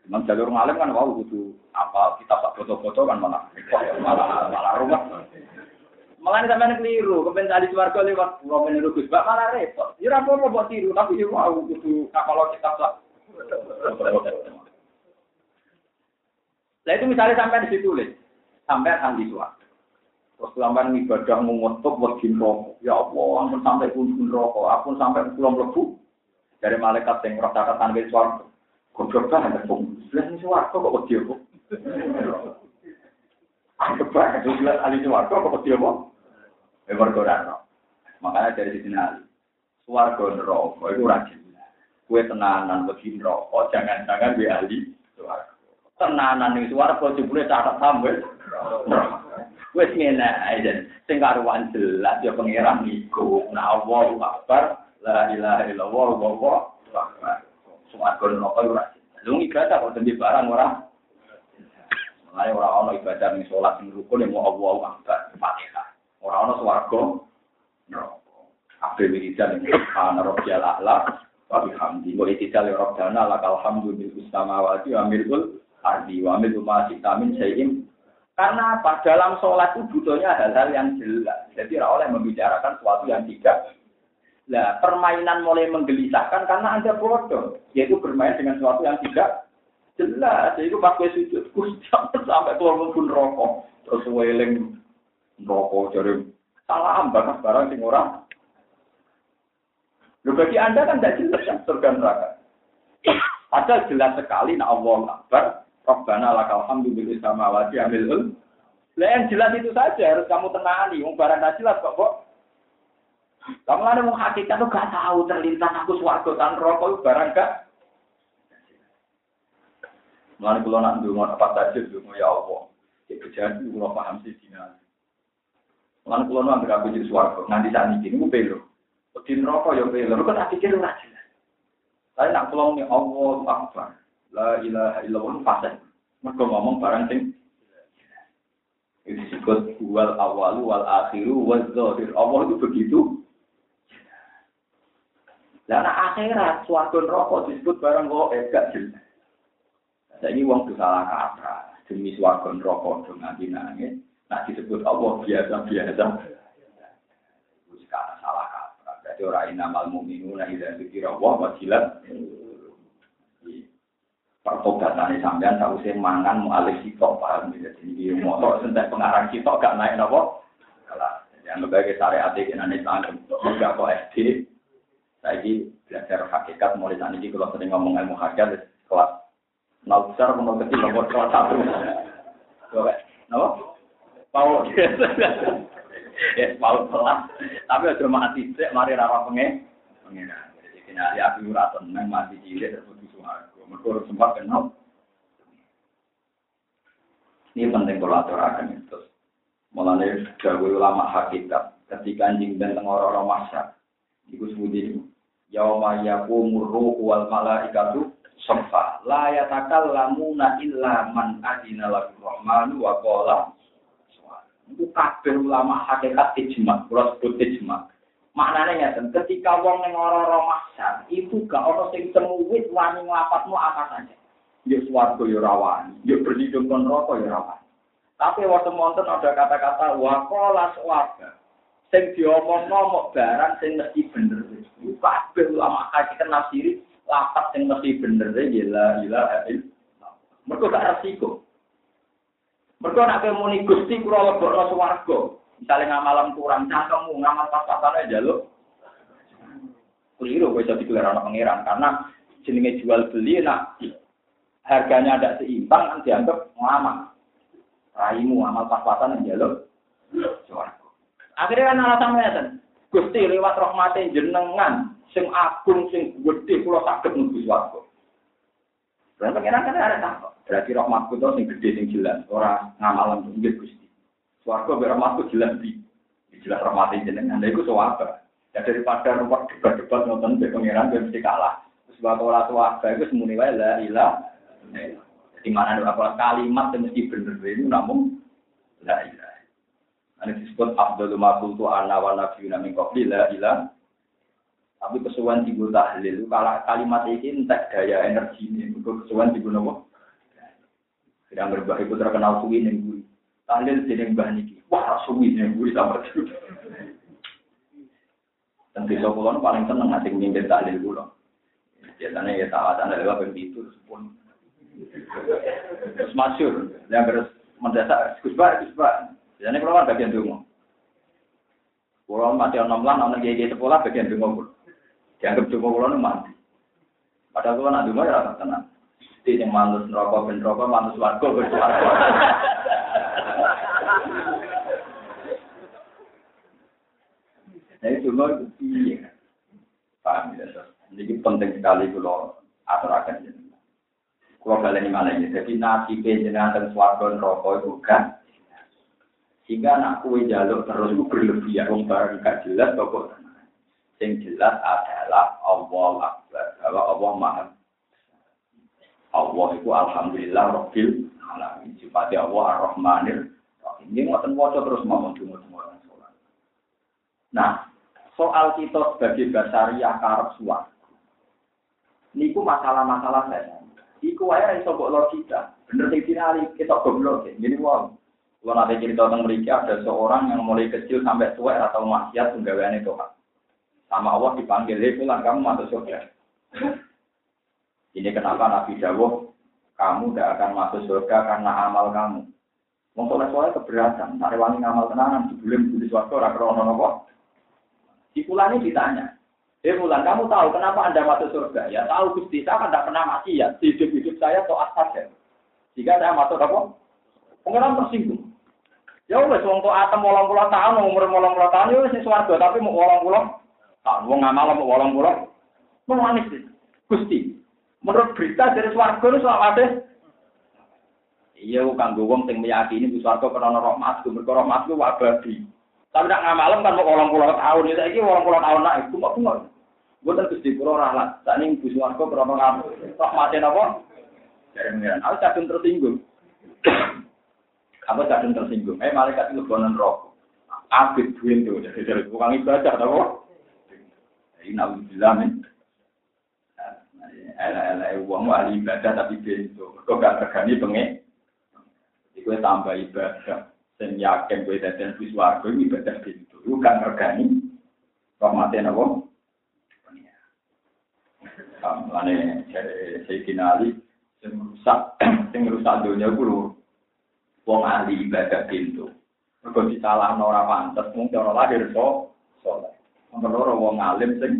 Memang jalur ngalim kan wow butuh apa kita tak foto-foto kan malah malah malah rumah. Malah sampai keliru, kepen tadi suarga lewat pulau meniru Gus Bak malah repot. Ya rapor mau buat tiru, tapi ya wow butuh kalau kita tak. Nah itu misalnya sampai di situ sampai ahli suarga. Terus sampai ibadah mengutuk buat rokok. Ya Allah, ampun sampai pun rokok, ampun sampai pulau lebu dari malaikat yang rasa catatan di suarga. Goblok banget, Bung. Sebelah ini suarga kok wedi kok. Coba, jelas ahli suarga kok wedi kok. Ya mergo Makanya dari sini ahli. Suarga neraka rajin. Kue tenanan wedi neraka, jangan-jangan di ahli. Tenanan ning suarga jebule catat sampe. Wes ngene ae sing jelas ya pangeran niku. Nah Allahu Akbar, la ilaha illallah wa akbar. Suarga neraka rajin. Lu barang orang. Mulai orang-orang ibadah ning salat ning rukun yang mau Allah Akbar, Fatihah. Orang-orang swarga neraka. Ape wiridan subhana rabbiyal a'la wa bihamdi. Wa itidal rabbana lakal hamdu bil samawati wa milkul ardi wa mil ma sitamin sayyim karena apa? Dalam sholat itu butuhnya hal-hal yang jelas. Jadi oleh membicarakan sesuatu yang tidak. Nah, permainan mulai menggelisahkan karena Anda bodoh. Yaitu bermain dengan sesuatu yang tidak jelas. Pas gue sujud, *laughs* sampai keluar pun rokok. Terus weling rokok jadi salah banget barang sing orang. Loh, bagi Anda kan tidak jelas yang surga neraka. Padahal jelas sekali, nah Allah Akbar, Rabbana lakal hamdu bil samawati amil Lah yang jelas itu saja harus kamu tenani. Wong barang tak jelas kok kok. Kamu ada mau hakikat tuh gak tahu terlintas aku suarga tan rokok barang gak. Mulane kula nak ndonga apa saja ndonga ya Allah. Cek kejadian kula paham sih dina. Mulane kula nak anggere jadi suarga nganti saat ini niku pelo. Di neraka ya pelo. Kok tak pikir ora jelas. Tapi nak kula nih Allah Akbar. La ilaha illallah fasih. Mereka ngomong barang sing disebut wal awalu wal akhiru wal zahir. Allah itu begitu. Dan akhirat suatu rokok disebut barang kok eh gak jelas. Ini uang tuh salah kata demi suatu rokok dengan nangis. Nah disebut Allah biasa biasa. Itu kata salah kata. Jadi orang inamal mu'minu nah tidak dikira Allah wajilat pertobatan sampean tak usah mangan mualif sitok paham. Jadi motor sentek pengarang sitok gak naik nopo. Kalah. Yang lebih syariat ini nanti tanggung. Enggak kok SD. Saya belajar hakikat mulai saat ini kalau sering ngomong ilmu hakikat kelas nol besar nol kecil nomor kelas satu. Coba, nopo? Mau *laughs* ya mau kelas. Tapi udah mati sih, mari rawa pengen. Pengen. Jadi kena ya aku rasa neng mati cilik terus suara. Mereka sempat kenal. Ini penting kalau aturakan itu. Mulanya gawe ulama hakikat. Ketika anjing dan orang-orang masyarakat. Iku sebutin. Yauma yakumur ruhu wal malaikatu sofa. La yatakallamuna illa man adina lagu rahmanu wa qala. Itu kabeh ulama hakikat ijma. Kalau sebut ijma. Maknanya ya, ketika wong ning ora-ora mahsyar, itu gak ono sing semuwit wani nglapatmu apa saja. Ya swarga ya rawani, ya berlindung kon neraka ya rawani. Tapi waktu monten ada kata-kata waqala swarga. Sing diomongno mok barang sing mesti bener. Iku kabeh ulama hakikat nafsiri lapat sing mesti bener ya la ilaha illallah. Gak resiko. Mergo nek muni Gusti kula lebokno Misalnya ngamalan kurang cangkemmu, ngamal pas-pasan aja lo. Keliru jadi gelar anak pangeran karena jenenge jual beli nak harganya ada seimbang kan dianggap ngamal. Raimu amal pas-pasan lo. Akhirnya kan alasan ngeten. Gusti lewat rahmate jenengan sing agung sing gedhe kula saged mlebu swarga. Lan pengiran kan ada tak. Berarti rahmatku itu sing gede sing jelas, ora ngamalan nggih Gusti. Swarga biar rahmatku jelas di jelas rahmate jenengan. Lha iku swarga. Ya daripada rumah debat-debat nonton be pengiran ben mesti kalah. Terus bakal ora swarga iku semune wae la ilah. Di mana ada kalimat yang mesti bener ini namun la ilah. Ini disebut Abdul Maqultu Anna wa Nabiyuna min qabli la ilah. Tapi kesuwan digo tahlil, kalau kalimat ini entah daya energi ini, itu kesuwan digo nopo. Sedang berbah itu terkenal suwi ning gue. Tahlil jeneng mbah niki. Wah, suwi ning sampai itu. Dan desa kula paling seneng hati mimpin tahlil kula. Biasanya ya tawatan lewat begitu pun. Terus masyur, yang harus mendesak, Gus Pak, jadi kalau kan bagian dungo. Kalau masih enam bulan, enam gigi sekolah bagian pun. Dianggap dungo kalau mati. Padahal kalau nak dungo ya tenang. Di yang manus neraka ben neraka, manus warga ben warga. Jadi dungo itu iya. Paham ya, Jadi penting sekali kalau aturakan ini. Kalau kalian malah ini, jadi nasi jenengan dan swarga neraka itu kan sehingga anak kue jaluk terus itu berlebihan, wong barang gak jelas pokok Yang jelas adalah Allah Akbar, bahwa Allah Maha. Allah itu Alhamdulillah Rabbil Alamin. Sifatnya Allah Ar-Rahmanir Ini ngoten waca terus mau semua sholat. Nah, soal kita sebagai basariah karep suat. Niku masalah-masalah saya. Iku wae iso kok logika. Bener sing dinali kita goblok. Jadi wong kalau nanti cerita tentang mereka ada seorang yang mulai kecil sampai tua atau maksiat penggawean itu sama Allah dipanggil, hei kamu masuk surga. Ini kenapa Nabi Dawuh, kamu tidak akan masuk surga karena amal kamu. Wong soleh keberatan, tak rewangi ngamal tenanan, sebelum di suatu orang krono nopo. Di ini ditanya, eh pulang kamu tahu kenapa anda masuk surga? Ya tahu gusti, saya kan tidak pernah mati ya. Hidup hidup saya toh saja. Jika saya masuk apa? Pengiran tersinggung. Ya wes wong tok atem 80 tahun umur 80 tahun ya wis swarga tapi mau 80 tahun wong ngamal mau 80. Mau manis sih. Gusti. Menurut berita dari swarga itu ada Iya kanggo wong sing meyakini bu swarga krana rahmat, mergo rahmat ku abadi. Tapi nak ngamalem kan mau 80 tahun ya saiki 80 tahun nak iku kok ngono. Bukan Gusti kula rahmat. Sakning bu swarga krana ngamal. Rahmate napa? Dari mengira, aku kadung tersinggung. *coughs* Apa kadang tersinggung? Eh malaikat itu bonan roh. Abid duit itu jadi dari tukang ibadah, tahu? Ini nabi bilang Ela-ela uang wali ibadah tapi bentuk. Kok gak tergani pengen? Iku tambah ibadah. Dan yakin dan biswargo ini ibadah bentuk. Iku gak tergani. Rahmatnya apa? Kamane Sayyidina Ali sing rusak *clears throat* sing rusak dunia kulo wong ahli ibadah pintu. Mergo disalah ora pantes mung cara lahir so saleh. Nomor wong alim sing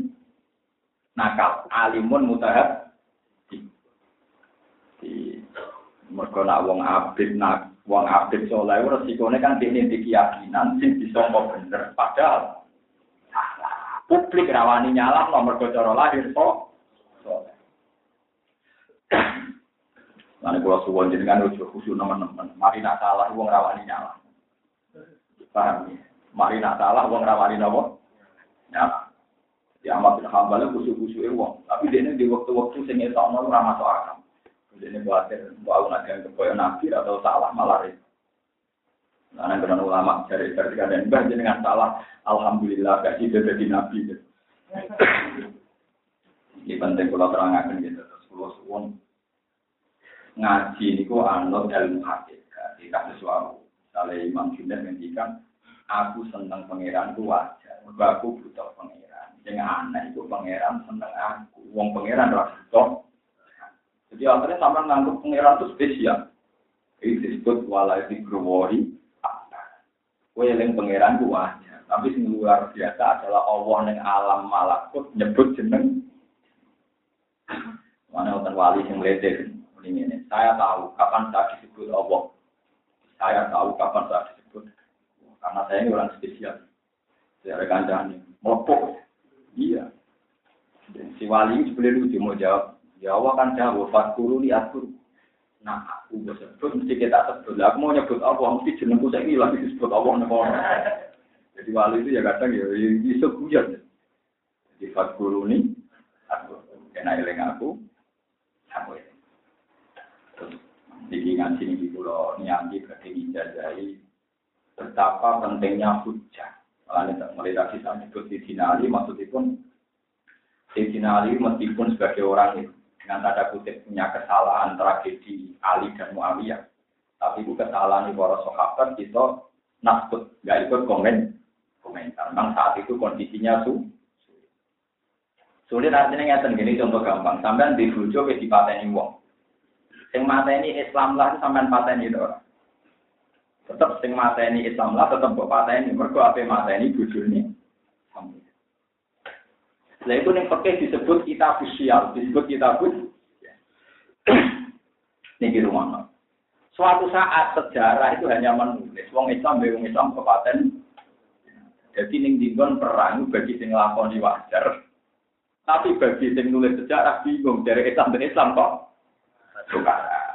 nakal, alimun mutahab di mergo nak wong abid nak wong abid saleh resikone kan dene di keyakinan sing bisa bener padahal publik rawani nyalah nomor cara lahir so saleh. Mana kalau suwon jenengan udah khusus teman-teman. Mari nak salah uang rawani nyala. Paham ya? Mari nak salah uang rawani nopo nyala. Ya amat bin Hambal khusus-khusus uang. Tapi dia di waktu-waktu sing etok nol ramah masuk akal. Dia khawatir mau yang kepoyo nabi atau salah malah itu. Karena dengan ulama dari dari dan bah dengan salah, alhamdulillah gak sih jadi nabi. Ini penting kalau terangkan gitu. Terus kalau suwon ngaji niku anut ilmu hakikat di kasus wau. Misalnya Imam Junaid ngendikan, aku seneng pangeran ku wajar, aku butuh pangeran. Yang aneh itu pangeran seneng aku, wong pangeran ora butuh. Jadi akhirnya sama ngangguk pangeran itu spesial. Ini disebut walai di growori Kue yang pangeran ku wajar, tapi sing luar biasa adalah Allah yang alam malakut nyebut jeneng. Mana orang wali yang ledek ini. Saya tahu kapan saya disebut Allah. Saya tahu kapan saya disebut. Karena saya ini orang spesial. Dari kancane, melopok. Iya. Si wali sebenarnya lucu mau jawab. Ya Allah kan jawab, fatkuru li atur. Nah, aku sebut, mesti kita sebut. Aku mau nyebut Allah, mesti jenengku saya ini lagi disebut Allah. Jadi wali itu ya kadang ya, bisa guyon. Jadi fatkuru ini, aku. Kena iling aku, aku ini. Terus, jadi ngaji ini pulau nianti berarti dijajahi betapa pentingnya hujah. Malah melihat kita disebut di sinali, maksudnya pun Sayyidina Ali meskipun sebagai orang itu dengan tanda kutip punya kesalahan tragedi Ali dan Muawiyah, tapi itu kesalahan para sahabat kita nasbut nggak ikut komen komentar. Memang saat itu kondisinya su sulit artinya ngeten gini contoh gampang. Sampai di bujo ke di pateni wong. Sing mateni Islam lah sampean pateni ora. Tetap sing mateni Islam lah tetap mbok pateni mergo ape mateni bojone. Nah itu yang pakai disebut kita ofisial, disebut kita pun. *coughs* Ini di rumah. Suatu saat sejarah itu hanya menulis. Wong Islam, wong Islam kepaten. Jadi ning dinggon perang bagi sing lakoni wajar. Tapi bagi sing nulis sejarah bingung dari Islam dan Islam kok.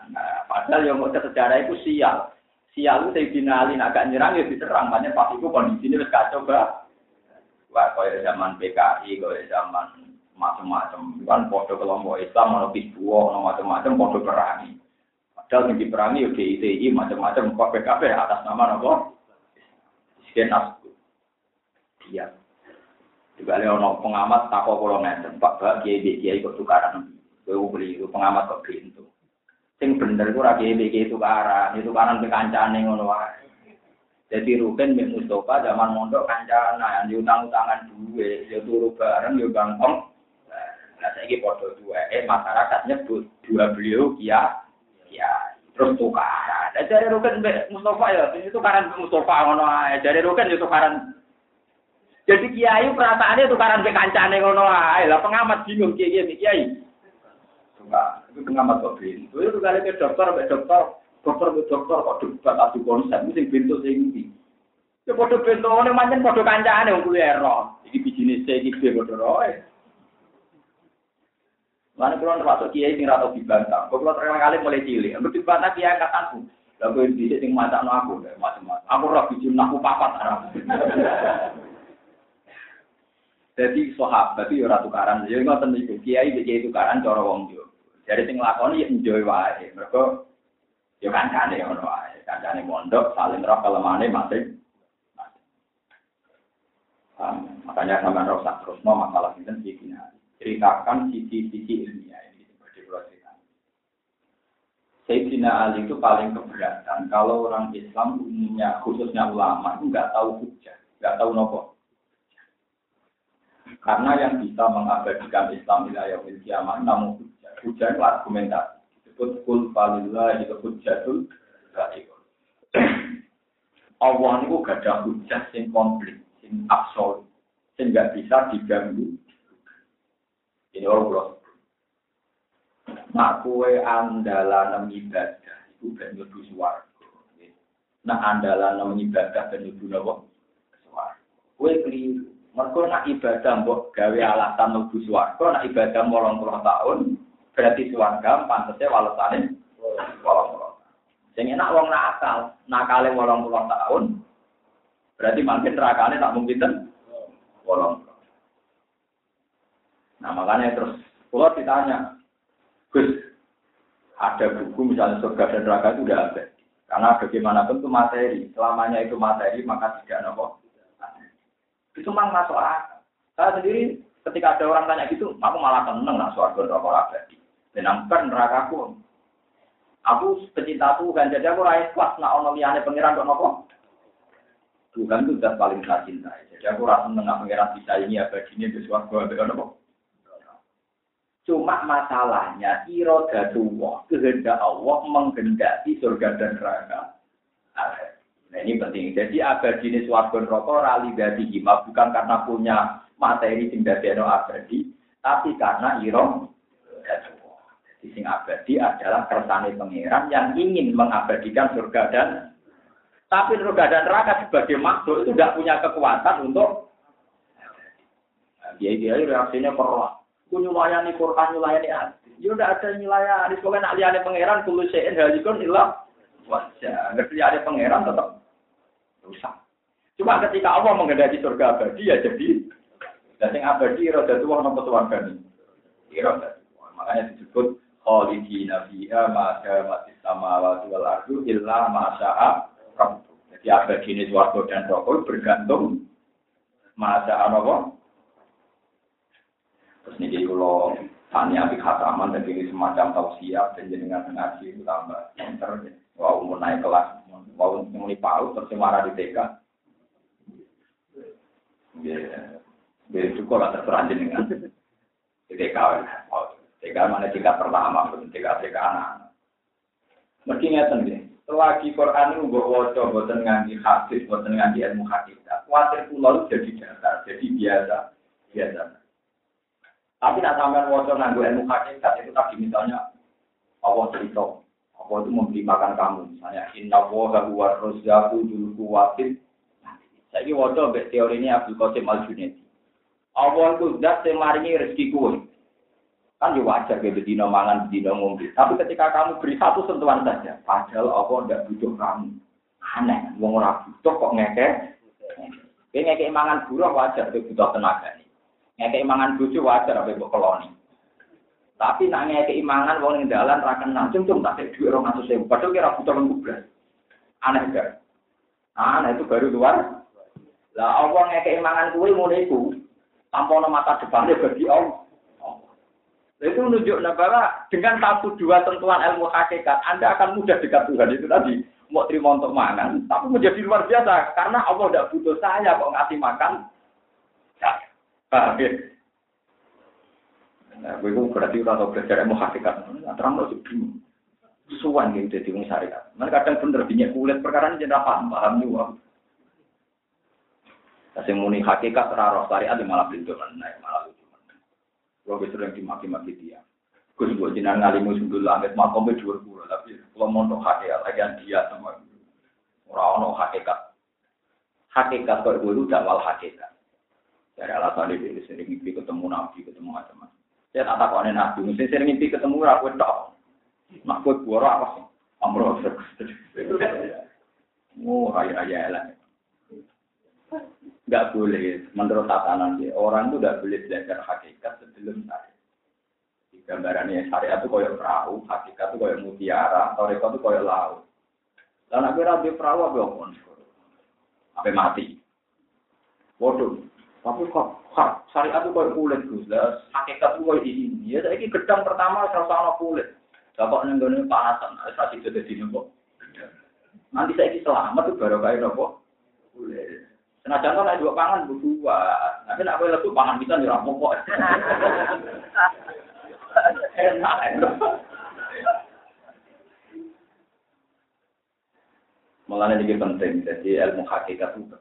Nah, padahal yang mau sejarah itu sial. Sial itu Sayyidina Ali agak nyerang ya diserang. Makanya pas itu kondisinya wis kacau bah. Wah, kaya zaman PKI, kaya zaman macam-macam. Kan podo kelompok Islam, ono pisbuo, ono macam-macam, podo perangi. Padahal yang diperangi, ya DITI, macam-macam, kok PKP atas nama apa? Sekian asku. Dia. Juga ada ono pengamat takwa kalau ngeten, Pak Pak Kiai Kiai kok tukaran. Gue beli pengamat kok pintu. Sing bener gue Kiai Kiai tukaran, itu kanan kekancane ngono wae. Jadi Ruben bin Mustafa zaman mondok kancana yang diutang-utangan duwe, ya turu bareng ya gampang. Nah, ini foto dua, eh masyarakat nyebut dua beliau ya, ya terus tukaran. Nah, dari Ruben bin Mustafa ya, ini tukaran Mustafa ngono. Dari Ruben itu tukaran. Jadi kiai perasaannya tukaran be kancane ngono ae. Lah pengamat bingung kiai kiai. Enggak, itu pengamat kok bingung. Itu kali ke dokter, ke dokter, dokter ke dokter kok debat adu konsep sing bentuk sing iki. Ya padha bentone pancen padha kancane wong kuwi ero. Iki bijine C iki B padha roe. Mana kalau termasuk kiai sing rata dibantah, kalau terkenal kali mulai cilik, aku dibantah kiai angkatanku. Lalu ini sing macam aku, macam-macam. Aku roh bijim aku papat arah. *laughs* Jadi sahabat itu ora tukaran, ya ngoten niku. Kiai iki tukaran cara wong yo. Jadi sing lakoni ya enjoy wae. Mergo Ya kancane ngono wae. Kancane mondok saling roh kelemane masing Um, makanya sama rosak terus mau masalah ini sisinya ceritakan sisi-sisi ilmiah ini seperti cerita. Sayyidina Ali itu paling keberatan kalau orang Islam umumnya khususnya ulama itu nggak tahu hujah, nggak tahu nopo. Karena yang bisa mengabadikan Islam wilayah kiamat namun hujah itu argumentasi disebut kul falillah itu hujjatul baikun. Allah itu gak ada hujah sing komplit, sing absolut, sing gak bisa diganggu. Ini Allah. Nak kue andalan ibadah itu ben mlebu swarga. Nak andalan ibadah ben mlebu napa? Swarga. Kue keliru. Mergo nak ibadah mbok gawe alasan mlebu swarga, nak ibadah 80 tahun, berarti suarga pantasnya walasane wolong puluh. Sing enak wong nakal, nakale wolong puluh tahun, berarti makin nerakane tak mungkin wolong Nah makanya terus kalau ditanya, Gus, ada buku misalnya surga dan neraka itu udah ada. Karena bagaimanapun itu materi, selamanya itu materi maka tidak nopo. Itu memang masuk akal. Saya sendiri ketika ada orang tanya gitu, aku malah seneng nah surga dan neraka Benamkan nerakaku. Aku pecinta Tuhan, jadi aku raih kuat nak ono liyane pangeran kok nopo. Tuhan itu sudah paling saya cintai. Jadi aku rasa menengah pangeran bisa ini abadinya di suarga ambek nopo. Cuma masalahnya irodatullah, kehendak Allah menghendaki surga dan neraka. Nah ini penting. Jadi abadi ini suarga neraka rali dari hima bukan karena punya materi sing dadekno abadi, tapi karena irom di sing abadi adalah kersane pangeran yang ingin mengabadikan surga dan tapi surga dan neraka sebagai makhluk itu tidak punya kekuatan untuk Kiai kiai reaksinya perlah. Ku nyulayani Quran nyulayani hadis. Yo ndak ada nyulayani. Pokoknya nak liane pangeran kulo sein halikun ilah wajah. Ngerti ada pangeran tetap rusak. Cuma ketika Allah menghendaki surga abadi ya jadi. Dan yang abadi roda tua nopo suarga ini. Roda Makanya disebut khalidina fiha ma mati sama wal ardu illa ma sya'a Jadi abadi ini suarga dan rokok bergantung ma sya'a Terus ini kalau tanya di khataman dan ini semacam tausiah dan jenengan ngaji itu tambah pinter. Wow, mau naik kelas, mau muni paut terus marah di TK. Ya, jadi cukup lah terserah jenengan. Di TK, TK mana tingkat pertama, TK TK anak. Mesti ngeten deh. Selagi Quran itu gue wajah, buatan ngaji hadis, buatan ngaji ilmu hakikat. Khawatir pulau jadi dasar, jadi biasa, biasa. Tapi nak sampai wajah nganggo ilmu hakikat itu tadi misalnya Allah cerita, Allah itu memberi makan kamu. Misalnya Inna wa huwa rozzaku dulu kuwatin. Saya ini wajah teori ini Abdul Qasim Al Junaidi. Allah itu zat yang rezeki kue. Kan ya wajar gitu dino mangan dino ngombe. Tapi ketika kamu beri satu sentuhan saja, padahal Allah tidak butuh kamu. Aneh, wong ora butuh kok ngekek. Kayak ngekek mangan buruh wajar, butuh tenaga. Ngekei mangan bojo wajar apa mbok keloni. Tapi nak ngekei mangan wong ning dalan ra kenal cung tak dhuwit 200.000. Padahal kira butuh belas. Aneh gak? Aneh itu baru luar. Lah Allah ngekei mangan kuwe ngono iku. Tanpa mata depannya bagi Allah. Itu menunjukkan bahwa dengan satu dua tentuan ilmu hakikat, Anda akan mudah dekat Tuhan itu tadi. Mau terima untuk mangan, tapi menjadi luar biasa. Karena Allah tidak butuh saya kok ngasih makan. Paham ya? Nah, gue berarti udah tau belajar ilmu hakikat. Nah, terang lo bingung. Suwan gitu jadi wong syariat. Mana kadang bener binyak kulit perkara ini jadi paham, paham juga. Kasih muni hakikat raro syariat malah pintu naik malah lucu. Gue sering dimaki-maki dia. Gue sebut jinan ngalimu sundul langit makom dua puluh tapi kalau mau hakikat lagi dia sama orang orang hakikat. Hakikat kau dulu dakwal hakikat. Dari alasan ini sering mimpi ketemu nabi, ketemu macam-macam. Saya tak tahu nabi, mesti sering mimpi ketemu aku tak. Nak buat buara apa sih? Amro *laughs* Oh, raya-raya elah. Gak boleh, menurut tatanan dia, orang itu gak boleh belajar hakikat sebelum syariat. Di gambarannya syariat itu koyok perahu, hakikat itu koyok mutiara, toreko itu koyok laut. Dan aku rabi perahu apa Apa mati? Waduh, tapi kok syariat itu kayak kulit gus, hakikat itu kayak ini. Ya ini gedang pertama serasa sama kulit. Bapak nenggone panasan, saya sih jadi di nopo. Nanti saya selamat tuh baru kayak nopo kulit. Senajan kan ada dua pangan berdua, nanti nak boleh tuh pangan kita di rampok kok. Enak, ini penting, jadi ilmu hakikat itu.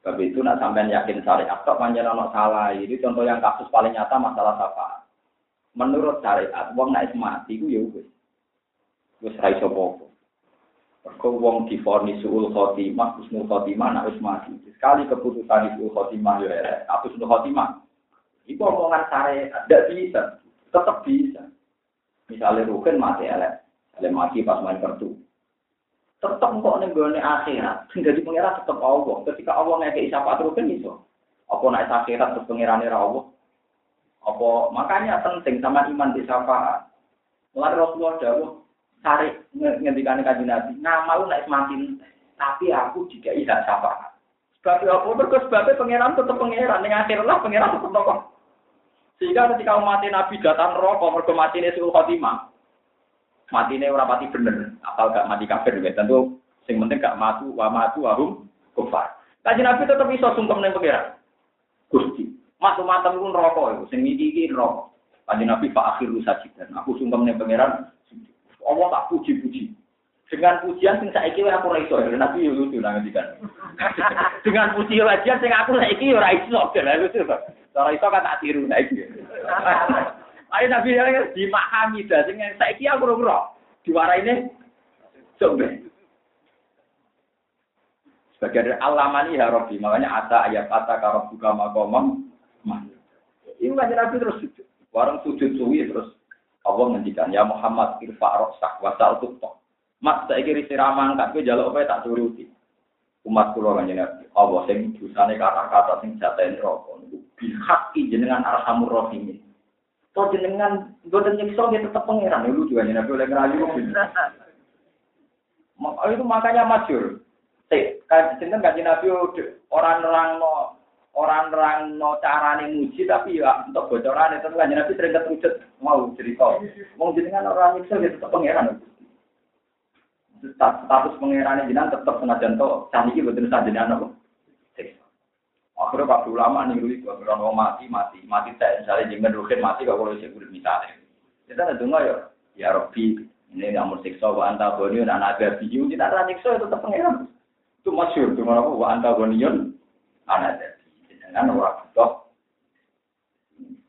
Sebab itu nak sampai yakin syariat kok panjang anak salah. Ini contoh yang kasus paling nyata masalah apa? Menurut syariat, wong naik mati itu ya wis. Wis ra Mergo wong difonis suul khotimah, husnul khotimah nak wis mati. Sekali keputusan suul khotimah ya elek, husnul khotimah. Itu omongan syariat, tidak bisa. Tetap bisa. Misalnya Rukin mati elek, elek mati pas main kartu tetap kok gue akhirat. Jadi pengirat tetap Allah. Ketika Allah ngekei terus kan iso. Apa naik akhirat terus pengirannya Allah? Apa? Makanya penting sama iman di siapa mulai Rasulullah jauh cari ngendikan kaji nabi nama lu naik semakin tapi aku tidak siapa sebab apa berkes sebabnya pengiran tetap pengiran dengan akhir lah pengiran tetap tokoh sehingga ketika umat nabi datang rokok mereka mati ini khotimah ini orang mati bener, asal gak mati kafir juga. Tentu sing penting gak matu, wa matu, wahum kufar. Kaji Nabi tetap bisa sungkem nih pengiran. Gusti, matu matem rokok itu, sing miti ini rokok. Kaji Nabi pak akhir sajidan, aku sungkem nih pengiran. Allah tak puji-puji. Dengan pujian sing saiki aku ora iso, Nabi yo lucu nang ngendikan. *laughs* Dengan puji wajian sing aku saiki ora iso, lha lucu to. Ora iso kan tak tiru naik. *laughs* Ayo Nabi yang dimahami dah, sing saiki aku ora ini coba. Sebagai dari alamani ya Rabbi, makanya ata ayat ata karab buka makomam. Ini kan Nabi terus sujud. Warang sujud suwi terus Allah ngendikan ya Muhammad irfa rosak wasal tuktok. Mas saya kira siraman tak gue jaluk apa tak turuti. Umat kulo kan Nabi. Allah sing dosane kata-kata sing jatain rokok. Bihaki jenengan arhamur rohim. Kau jenengan boten nyiksa dia tetap pangeran. Lu juga Nabi oleh ngerayu. Itu makanya masyur. Kan jenengan kaji Nabi orang-orang orang-orang no carane muji tapi ya untuk bocoran itu kan Nabi sering ketujuh mau cerita. Mau jenengan orang nyiksa dia tetap pangeran. Status pangeran jenengan tetap senajan to saniki boten sajenengan apa. Akhirnya Pak Ulama nih dulu kalau orang mati mati mati saya misalnya jangan rugen mati kalau saya kulit misalnya. Kita ada dengar ya ya Robi ini nggak mau siksa wa anta boniun anak ada biu tidak ada siksa itu tetap pangeran. Itu masyur itu mana wa anta boniun anak ada dengan orang butuh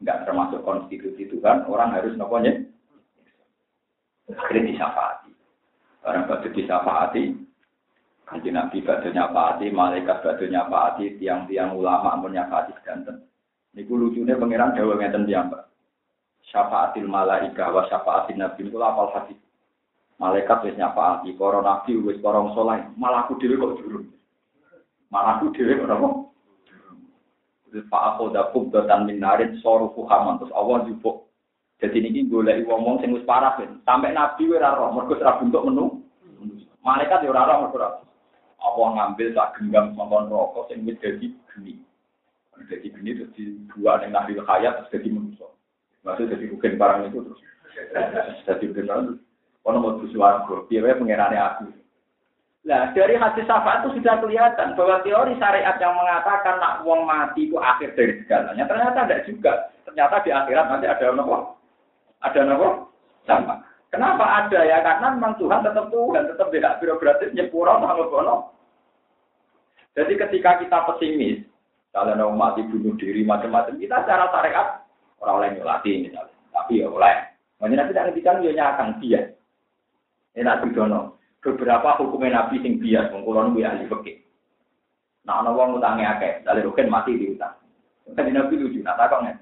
nggak termasuk konstitusi Tuhan orang harus noponya akhirnya disafati orang batu disafati Kanji Nabi badhe nyapati, malaikat badhe nyapati, tiang-tiang ulama pun nyapati sedanten. Niku lucunya pangeran Jawa ngeten tiang, Pak. Syafaatil malaika wa syafaatil nabi niku apal hati. Malaikat wis nyapati, para nabi wis para saleh, malah aku kok jurung. Malah aku kok apa? Pak aku dah kubdatan min narin soru fuhaman terus Allah jupuk. Jadi ini golek wong sing wis parah ben. Sampai nabi ora roh, mergo ora bentuk menu. Malaikat ya ora roh mergo Allah ngambil tak genggam songkon rokok yang wis jadi geni. Jadi geni terus dua yang nabi hayat terus jadi manusia. Maksudnya jadi rugen barang itu terus jadi rugen barang. Kalau mau bersuara, dia pengenane aku. Nah, dari hadis syafaat itu sudah kelihatan bahwa teori syariat yang mengatakan nak uang mati itu akhir dari segalanya. Ternyata tidak juga. Ternyata di akhirat nanti ada nopo. Ada nopo? Sama. Kenapa ada ya? Karena memang Tuhan tetap Tuhan, tetap tidak birokratis, nyepura, bono. Jadi ketika kita pesimis, kalau mau mati bunuh diri macam-macam, kita secara syariat orang lain nyolati misalnya. Tapi ya oleh. Makanya tidak ngertikan ya nyakang dia. Nabi dono. Beberapa hukumnya nabi sing bias, mengkulon gue ahli fikih. Nah, ana wong utange akeh, dari rugen mati di utang. Kan nabi lucu, nah takoknya.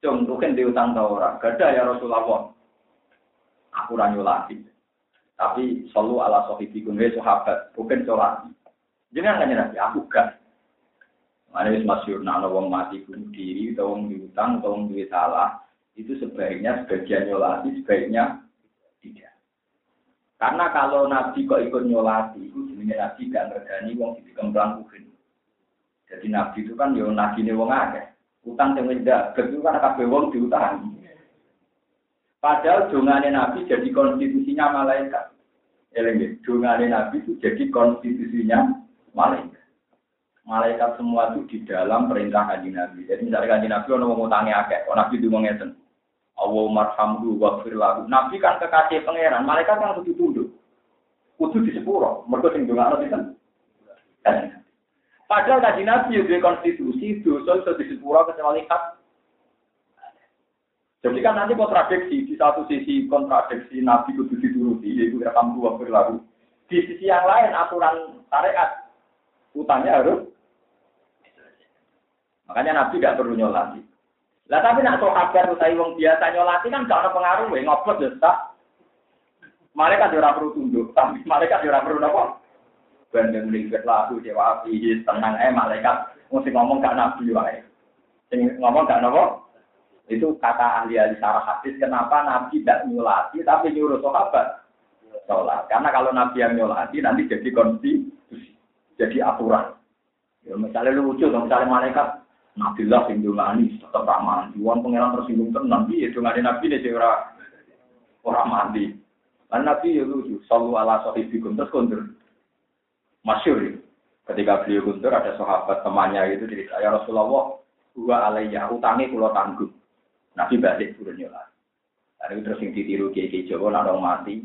Cung, rugen di utang ta ora? Gada ya Rasulullah aku ora nyolati. Tapi selalu ala sahibikum wa sahabat, bukan sholat. Jangan nanya nanti, aku gak. Mana wis masyur nak wong mati bunuh diri, atau wong diutang, atau wong duit salah, itu sebaiknya sebagian nyolati, sebaiknya. Karena kalau Nabi kok ikut nyolati, itu jenisnya Nabi gak ngergani wong di kembang kuhin. Jadi Nabi itu kan yo Nabi ini wong akeh. Utang yang mendak, itu kan kabeh wong diutang. Padahal dongane Nabi jadi konstitusinya malaikat. Eleng dongane Nabi itu jadi konstitusinya malaikat. Malaikat semua itu di dalam perintah kanji Nabi. Jadi misalnya kanji Nabi mau tanya akeh, oh Nabi itu ngeten. Allah marhamdu wa firlahu. Nabi kan kekasih pangeran, malaikat kan kudu tunduk. Kudu di sepuro, mereka sing itu kan. Padahal kanji Nabi itu konstitusi, dosa itu di sepuro kecuali hak jadi kan nanti kontradiksi di satu sisi kontradiksi Nabi kudu dituruti yaitu rekam dua berlalu. Di sisi yang lain aturan syariat utangnya harus makanya Nabi tidak perlu nyolati. Lah tapi nak sahabat utai wong biasa nyolati kan gak ada pengaruh ya ngopot ya tak. Mereka juga perlu tunduk, tapi mereka juga perlu apa? Bandeng lingkar lagu dewa api tenang eh malaikat mesti ngomong gak nabi wae. Sing ngomong gak nopo? Itu kata ahli-ahli syarah hadis, kenapa Nabi tidak nyulati, tapi nyuruh sahabat sholat. Karena kalau Nabi yang nyulati, nanti jadi konstitusi, jadi aturan. Ya, misalnya lucu, misalnya malaikat, Nabi lah sing dungani tetap ramah. Juan pengiran tersinggung tenang, iya dungani Nabi ini sih orang mandi. Dan Nabi ya lucu, selalu ala sahibikum terus kundur. Masyur ya. Ketika beliau kundur ada sahabat temannya itu jadi saya Rasulullah, gua alaiya utangi pulau tanggung. Nabi balik turun nyolat. Ada terus yang ditiru kiai Jawa nak mati.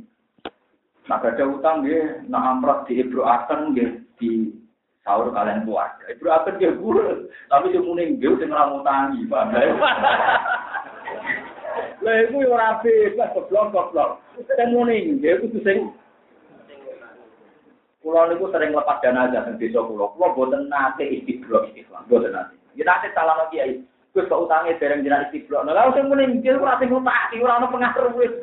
Nak ada utang dia, nak amrat di Ibro Akan dia di sahur kalian kuat. Ibro Akan dia guru, tapi dia muning dia udah ngeramu tangi, paham Lah iku yo ora bebas goblok goblok. Ten muning dia kudu sing Kulo niku sering lepas aja teng desa kulo. Kulo boten nate istiqro istiqlal, boten nate. Ya nate salah kiai. Gus kok utange dereng jenengan istiqlal. Lah sing muni mikir ora sing utang, ora ono pengaruh wis.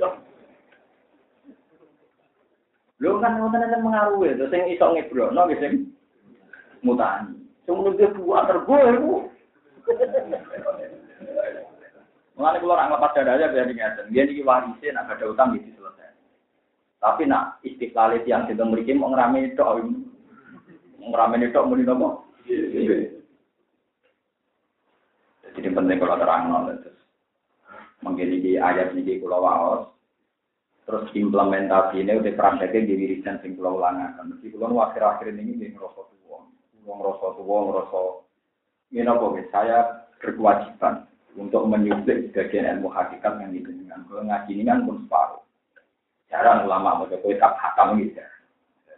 Lho kan enten pengaruh itu sing iso ngebrokno nggih sing mutani. Muni dia buat tergo iku. Mulane kula ora dada aja biar ngeten. Biyen iki warise nak ada utang iki selesai. Tapi nak istiqlal yang kita mriki mau ngrame tok. Ngrame tok muni nopo? Jadi penting kalau terang nol mungkin di ayat ini kalau waos terus implementasi ini udah prakteknya di wiridan sing kalau ulangakan. Mesti kalau akhir-akhir ini di ngerosot uang, uang ngerosot uang ngerosot. Ini apa saya berkewajiban untuk menyuplai sebagian ilmu hakikat yang dengan Kalau ngaji ini kan pun separuh. Jarang ulama mau coba tak hakam gitu.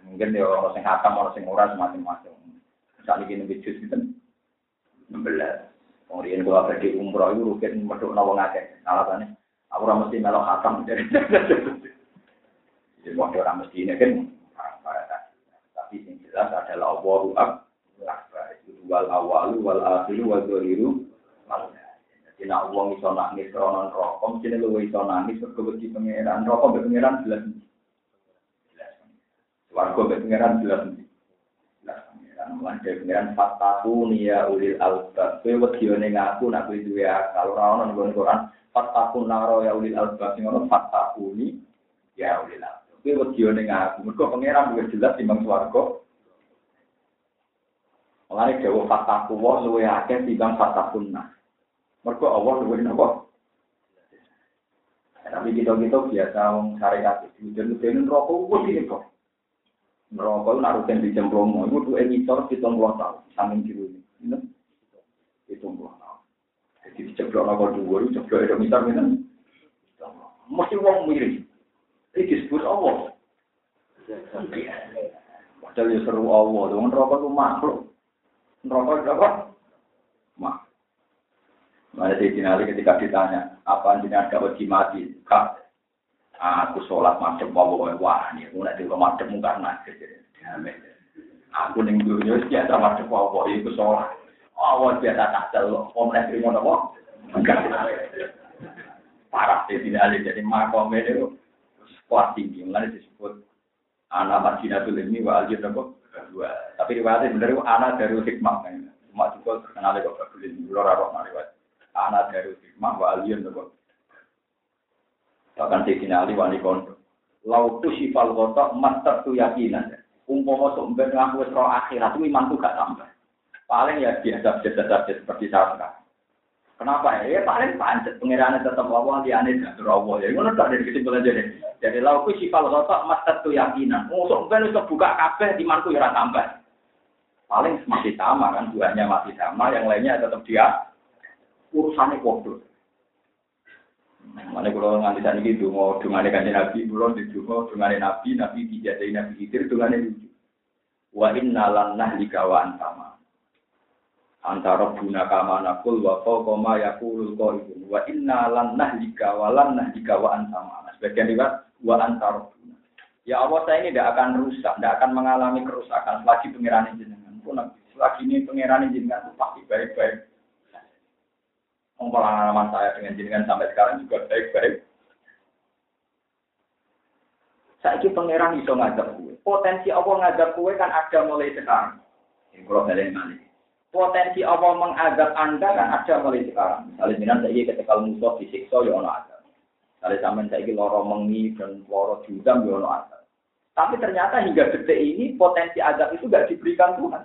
Mungkin dia orang yang hakam, orang yang ora semacam-macam. Misalnya gini bijus gitu, 16. Kemudian kalau pergi umroh itu rukin meduk nawa ngake. Alasannya, aku ora mesti melok hatam. Jadi mau *laughs* orang mesti ini kan tapi yang jelas adalah. Itu wal awalu wal akhiru wal dhaliru. Jadi nak uang iso nangis kronon rokok, mesti lu iso nangis berkebeti pangeran rokok pangeran jelas. Jelas. Warga pangeran jelas. Mulai dari pengiran fatahu niya ulil albab. Kue wadione ngaku nak kue duwe akal. Ora ono ning Quran naro ya ulil albab. Sing ono fatahu ya ulil albab. Kue wadione ngaku. Mergo pengiran duwe jelas timbang swarga. Mulai dewa fatahu wa luwe akeh timbang fatahu nah. Mergo Allah luwe napa? Tapi kita-kita biasa wong syariat itu. Jadi rokok wis ini kok. Merokok nak rutin di Jembromo, itu tuh editor di tahun, samping biru ini. Hitung puluh tahun. Jadi diceblok nopo dua, ceblok itu mitar minum. Mesti uang mirip. Ini disebut Allah. Padahal ya seru Allah, dengan rokok itu makhluk. Rokok itu apa? Mak. Mana di Ali ketika ditanya, apa jenengan gak mati? Kak, Aku sholat macam apa wah ini aku nanti kalau macam karena aku ning dunia biasa macam apa itu sholat. Awal biasa tak celok, om nek terima apa? Parah tidak ada jadi makom itu kuat tinggi, mulai disebut anak Madinatul ini wa? Dua. Tapi riwayatnya benar itu anak dari hikmah. Cuma juga terkenal kok ini, luar roh riwayat. Anak dari hikmah wa aljir apa? Bahkan di sini Ali wani kondo. Lau tu sifal kotok master tu yakinan. Umpama sumber ngaku roh akhirat iman tuh gak tambah. Paling ya biasa-biasa saja seperti saya sekarang. Kenapa ya? Ya paling pancet pengirannya tetap Allah di aneh dan Allah. Ya ngono tak dari kesimpulan jadi. Jadi lau tu sifal kotok master tu yakinan. Musuh ben itu buka kafe imanku ya tambah. Paling masih sama kan, duanya masih sama, yang lainnya tetap dia urusannya kodoh. Mana kalau nganti tadi gitu mau dungane kanjeng Nabi, belum di dungo dungane Nabi, Nabi dijadai Nabi Khidir dungane lucu. Wa inna lan nahlika antama. Antara buna kama nakul wa koma yakulul qaidun. Wa inna lan nahlika wa lan nahlika wa antama. Sebagian riwayat wa antara buna. Ya Allah saya ini tidak akan rusak, tidak akan mengalami kerusakan selagi pengiran jenengan pun selagi ini pengiran jenengan itu pasti baik-baik pengalaman saya dengan jenengan sampai sekarang juga baik-baik. Saya ini pangeran bisa ngajak kue. Potensi Allah ngajak kue kan ada mulai sekarang. Ini kalau balik ini. Potensi Allah mengajak Anda kan ada mulai sekarang. Misalnya jenengan saya ketika musuh disiksa ya ono ada. Misalnya zaman saya ini loro mengi dan loro judam ya ono ada. Tapi ternyata hingga detik ini potensi azab itu gak diberikan Tuhan.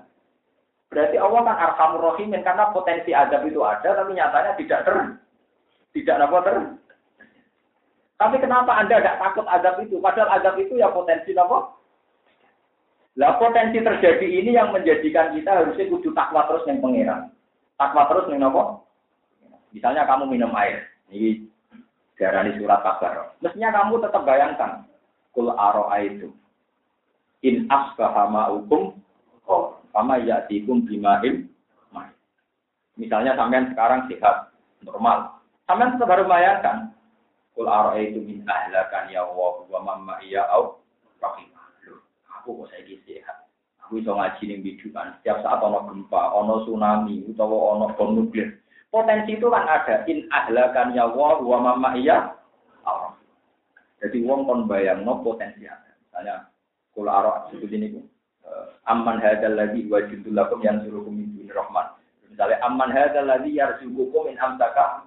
Berarti Allah kan arhamur rahimin karena potensi azab itu ada tapi nyatanya tidak ter tidak apa ter. Tapi kenapa Anda tidak takut azab itu? Padahal azab itu ya potensi apa? Lah potensi terjadi ini yang menjadikan kita harusnya kudu takwa terus yang pengiran. Takwa terus yang apa? Misalnya kamu minum air. Ini darah surat kabar. Mestinya kamu tetap bayangkan. Kul aro itu. In asbaha ma'ukum. Oh, sama ya dikum bimaim. Misalnya sampean sekarang sehat, normal. Sampean tetap harus bayangkan. Kul itu min ahlakan ya Allah wa mamma iya au rahimah. Aku kok saya sehat. Aku bisa ngaji ning bidukan. Setiap saat ono gempa, ono tsunami, utawa ono bom nuklir. Potensi itu kan ada in ahlakan ya wa wa mama iya Allah. Jadi wong kon bayangno potensi ada. Misalnya kula arah seperti ini uh, amman hadzal ladzi wajidul lakum yansurukum min dunir rahman. Misalnya amman hadzal ladzi yarzuqukum in amsaka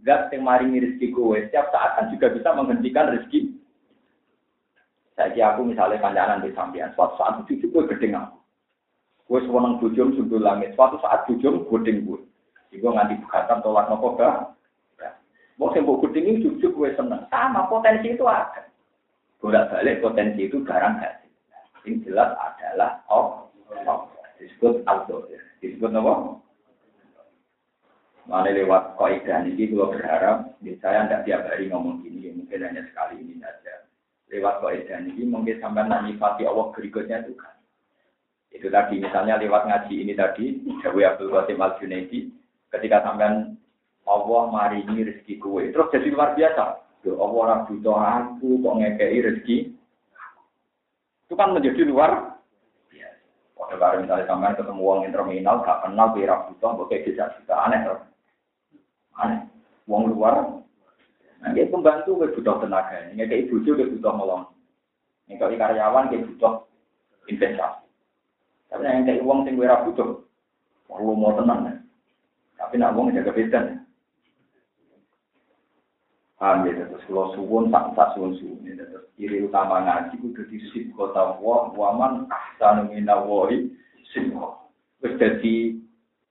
Zat yang maringi rezeki kowe setiap saat kan juga bisa menghentikan rezeki. Saya aku misalnya kandangan di sampingan, suatu saat cucu gue gedeng aku. Gue sewenang bujum sundul langit, suatu saat bujum gedeng gue. Iku nganti bukatan tolak nopo gak. Mau sembuh gedeng ini cucu gue seneng. Sama potensi itu ada. Bolak balik potensi itu garang hasil. Yang jelas adalah oh, oh. disebut auto. Disebut nopo? Mana lewat kaidah ini, kalau berharap, saya tidak tiap hari ngomong gini, mungkin hanya sekali ini saja. Lewat kaidah ini, mungkin sampai nanti fati Allah berikutnya itu kan. Itu tadi, misalnya lewat ngaji ini tadi, Jawa Abdul Qasim Al Junaidi, ketika sampai Allah marini rezeki kue, terus jadi luar biasa. Yo Allah orang butuh aku, kok ngekei rezeki. Itu kan menjadi luar biasa. Pada misalnya sampai ketemu uang terminal, gak kenal, kira butuh, kok kayak bisa aneh. Aneh. Wong luar. Dia pembantu ke butuh tenaga. Ini kayak ibu juga butuh melong. Ini kalau karyawan dia butuh investasi. Tapi yang kayak uang sing ora butuh. Perlu mau tenang. Ya. Tapi nak uang jaga beda. Ya. Paham ya, terus kalau suwun tak tak suwun suwun. Terus ciri utama ngaji jadi sip kota wa waman ahsanu minawahi sip Terus jadi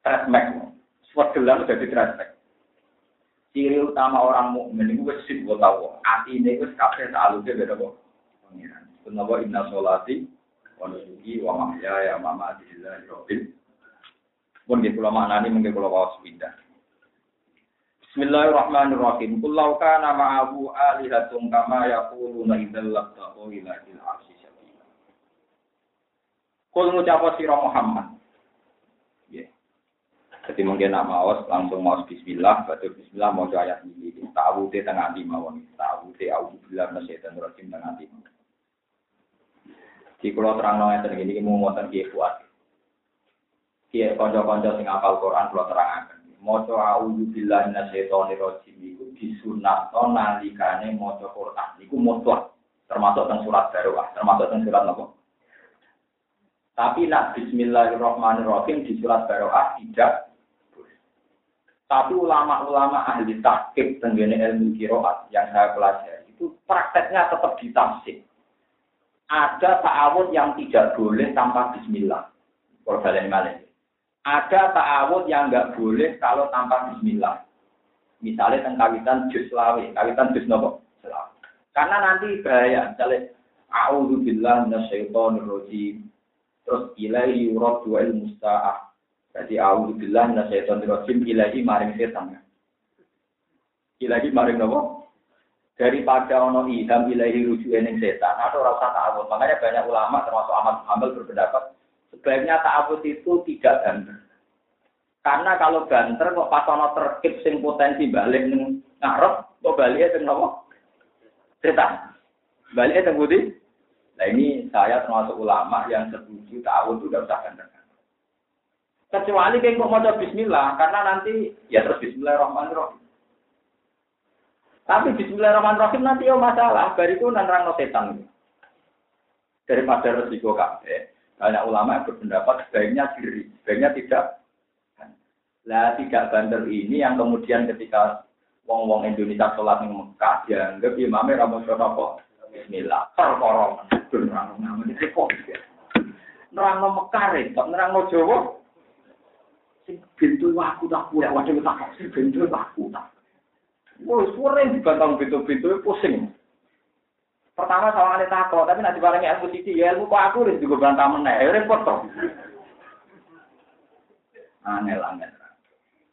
trasmek. Swedelan jadi trasmek ciri utama orang mukmin itu wis sing kok tau. Atine wis kabeh salute beda kok. Pangeran. Kenapa inna sholati wa nusuki wa mahyaya wa mamati lillahi rabbil pun di pulau mana ini mungkin pulau kawas pindah. Bismillahirrahmanirrahim. Kullau kana ma'ahu alihatun kama yaquluna idzal laqtaqu ila il arsy sabila. Kul ngucap sira Muhammad. Jadi mungkin nak maos langsung maos Bismillah, baca Bismillah mau ayat ini. Tahu di tengah di mawon, tahu di aku bilang dan rojim tengah di. Di pulau terang nongnya tergini ini mau ngotot kiai kuat. Kiai konco-konco sing apal Quran pulau terang akan. Moco auzu billahi minasyaitonir rajim iku disunatno nalikane maca Quran. Iku mutlak termasuk teng surat Baroah, termasuk teng surat apa? Tapi nak bismillahirrahmanirrahim di surat Baroah tidak tapi ulama-ulama ahli tahqiq tenggene ilmu kiroat yang saya pelajari itu prakteknya tetap ditafsir. Ada ta'awud yang tidak boleh tanpa bismillah. Ada ta'awud yang nggak boleh kalau tanpa bismillah. Misalnya tentang kawitan jus lawe, kawitan jus nopo Karena nanti bahaya. Misalnya, A'udhu billah minasyaitonir. Terus ilaihi yuraddu jadi auzubillah minasyaitonir rajim ilahi maring setan. Ilahi maring apa? Daripada ono idam ilahi rujuk ning setan atau rasa ta'awud. Makanya banyak ulama termasuk Ahmad Muhammad berpendapat sebaiknya ta'awud itu tidak banter. Karena kalau banter kok pas ono terkip sing potensi balik ning ngarep kok balik teng napa? Setan. Balik teng budi. Nah ini saya termasuk ulama yang setuju ta'awud itu tidak usah banter. Kecuali kayak mau mau bismillah, karena nanti ya terus bismillahirrahmanirrahim. Tapi bismillahirrahmanirrahim nanti ya masalah, bariku nanrang no setan. Daripada resiko kabeh, banyak ulama yang berpendapat sebaiknya diri, sebaiknya tidak. Lah tidak bandel ini yang kemudian ketika wong-wong Indonesia sholat di Mekah dianggap imamnya ramu apa? Bismillah. Perkorong. Nerang namanya repot. Nerang Mekah repot, nerang Jawa sing pintu aku tak kuat waduh tak sing pintu aku tak Wah, sore dibantang pintu-pintu pusing. Pertama sama ada takut, tapi nanti barangnya ilmu sisi, ya ilmu kok aku harus juga bantah meneh, ya repot toh. Angel angel.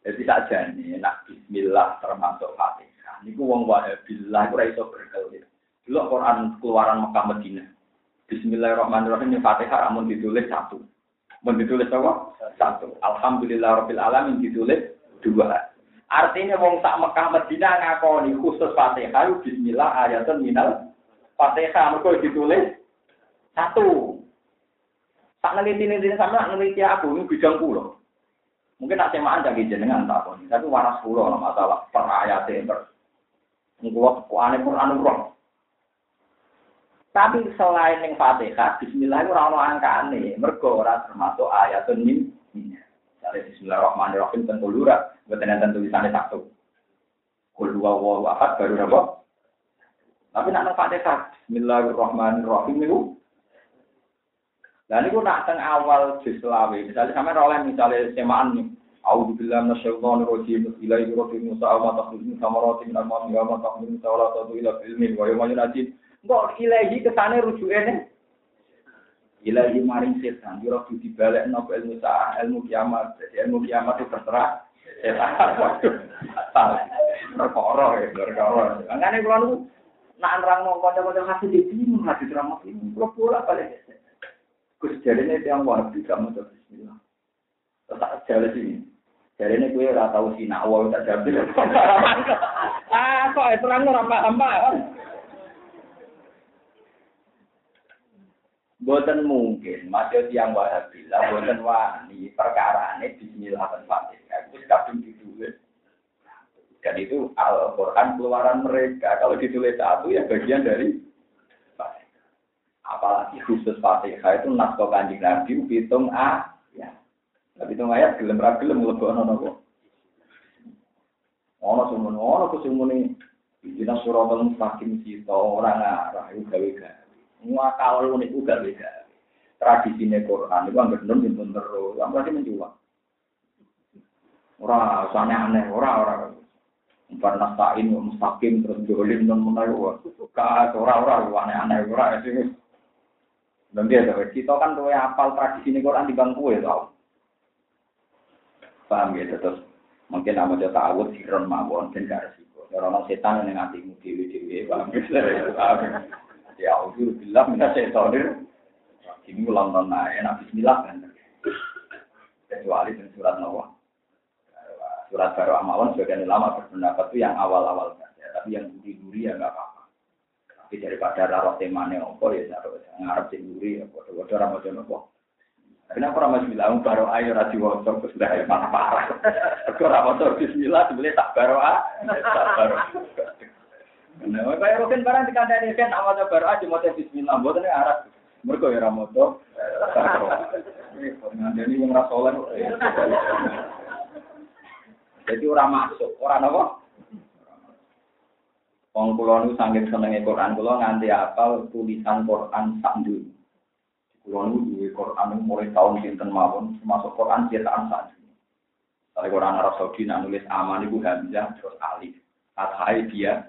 Jadi saja nih, nak Bismillah termasuk Fatihah. Ku wong wahabillah, ku iso berkelit. Dulu Quran keluaran Mekah Medina. Bismillahirrahmanirrahim, Fatihah namun ditulis satu. Mau ditulis apa? Satu. Alhamdulillah Rabbil Alamin ditulis dua. Artinya wong tak Mekah Medina ngakoni khusus Fatihah bismillah ayatun minal Fatihah mergo ditulis satu. Tak neliti neliti sama neliti aku ini bidang pulau. Mungkin nak semaan jadi jenengan takon, tapi waras pulau masalah per ayat ber. Ngkulo aneh Quran roh. Tapi selain yang Fatihah, Bismillah itu orang angkane, mergo ora termasuk ayat ini. Misalnya Bismillahirrahmanirrahim tentu lurah, bukan tentu tulisannya satu. Kul dua wahu ahad baru apa? Tapi nak Fatihah, Bismillahirrahmanirrahim itu dan itu nak teng awal juz Misalnya sampai oleh misalnya semaan nih. A'udzu billahi minasyaitonir rajim. Ilaihi rabbika Musa wa takhudhu samarati min al-mami wa ma takhudhu sawlatu ila ilmi wa yawma yunajin. Mbok ilahi kesane rujuke nih. Ilahi maring setan, yo kudu dibalik nopo ilmu sa ilmu kiamat. Jadi ilmu kiamat itu terserah setan. Salah. Perkara ya, perkara. Angane kula niku nak nerangno kanca-kanca hadis iki bingung hadis terang ini. Kula pola balik. Gus jadi ini yang wahabi kamu tuh Bismillah. Tak jalan sini. Jadi ini gue rata nak awal tak jadi. Ah kok terang ora paham Boten mungkin, masih yang wahabi lah, boten wani perkara ini Bismillah dan Fatihah itu kadung ditulis. Dan itu Al-Quran keluaran mereka. Kalau ditulis satu ya bagian dari apalagi khusus Fatihah itu naskah kanjeng Nabi hitung a ya. Tapi itu ayat gelem ra gelem mlebokno nopo. Ono sumun ono kusumune Ijina suratul mustaqim sito orang arah itu gawe-gawe. Muakal niku gawe-gawe. Tradisine Quran itu anggere nun yen terus, berarti menjual. Ora usane aneh, ora ora. Umpan nastain mustaqim terus dolim non menawa. Ka ora ora aneh-aneh ora itu. Dan dia kita kan tuh apal tradisi ini Quran di bangku ya tau. Paham ya terus mungkin nama dia tahu siron mawon dan gak resiko. Orang setan yang hatimu dewi dewi paham. Paham ya. aku bilang minta setan ini ulang tahun enak Bismillah kan. Kecuali dengan surat Nawa. Surat Baru Amawan sebagian lama berpendapat itu yang awal-awal saja. Tapi yang duri-duri ya nggak apa-apa. Tapi daripada raro temane opo ya naruh ngarep sing nguri ya padha-padha ora maca nopo. Kenapa orang masih bilang baru ayo rasi wosok terus dah parah parah. Maca bismillah sebenarnya tak baru ah. Tak baru. Nah, kayak roken barang dikandani kan maca baru aja maca bismillah mboten arah. Mergo ya ora maca. Ngandani wong ra saleh. Jadi orang masuk, orang apa? Wong kula niku saking senenge Quran kula nganti apal tulisan Quran sak ndu. Kula niku duwe Quran mulai tahun sinten mawon termasuk Quran cetakan sak ndu. Kalau Quran Arab Saudi nak nulis aman niku hamzah terus alif. Fathah dia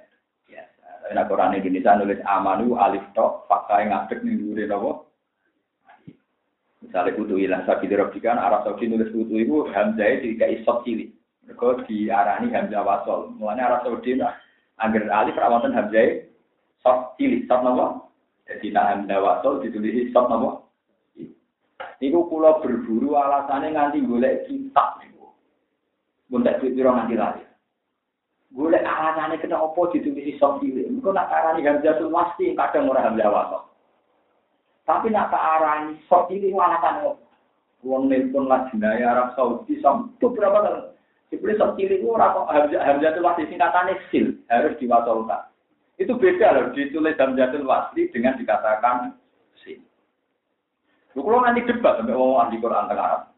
nak Quran Indonesia nulis aman niku alif tok, fathah ngadeg ning dhuwure napa? Misalnya kutu ilah sabi dirobikan Arab Saudi nulis kutu itu hamzah itu tidak isot cilik. Mereka diarani hamzah wasol. Mulanya Arab Saudi nah, Angger alif rawatan hamzah sok cilik sok napa? Jadi nak hamzah wasol ditulis sok napa? Niku kula berburu alasane nganti golek kitab niku. Mun tak piro nganti lali. Golek alasane kena apa ditulis sok cilik. Engko nak arani hamzah wasli kadang ora hamzah wasol. Tapi nak tak arani sok cilik apa? Wong nelpon lagi Arab Saudi sampai berapa kali? Iblis sok cilik itu orang hamzatul wasli singkatannya sil harus diwasolkan. Itu beda loh ditulis hamzatul wasli dengan dikatakan sil. Lu kalau nanti debat sampai orang ahli Quran tengah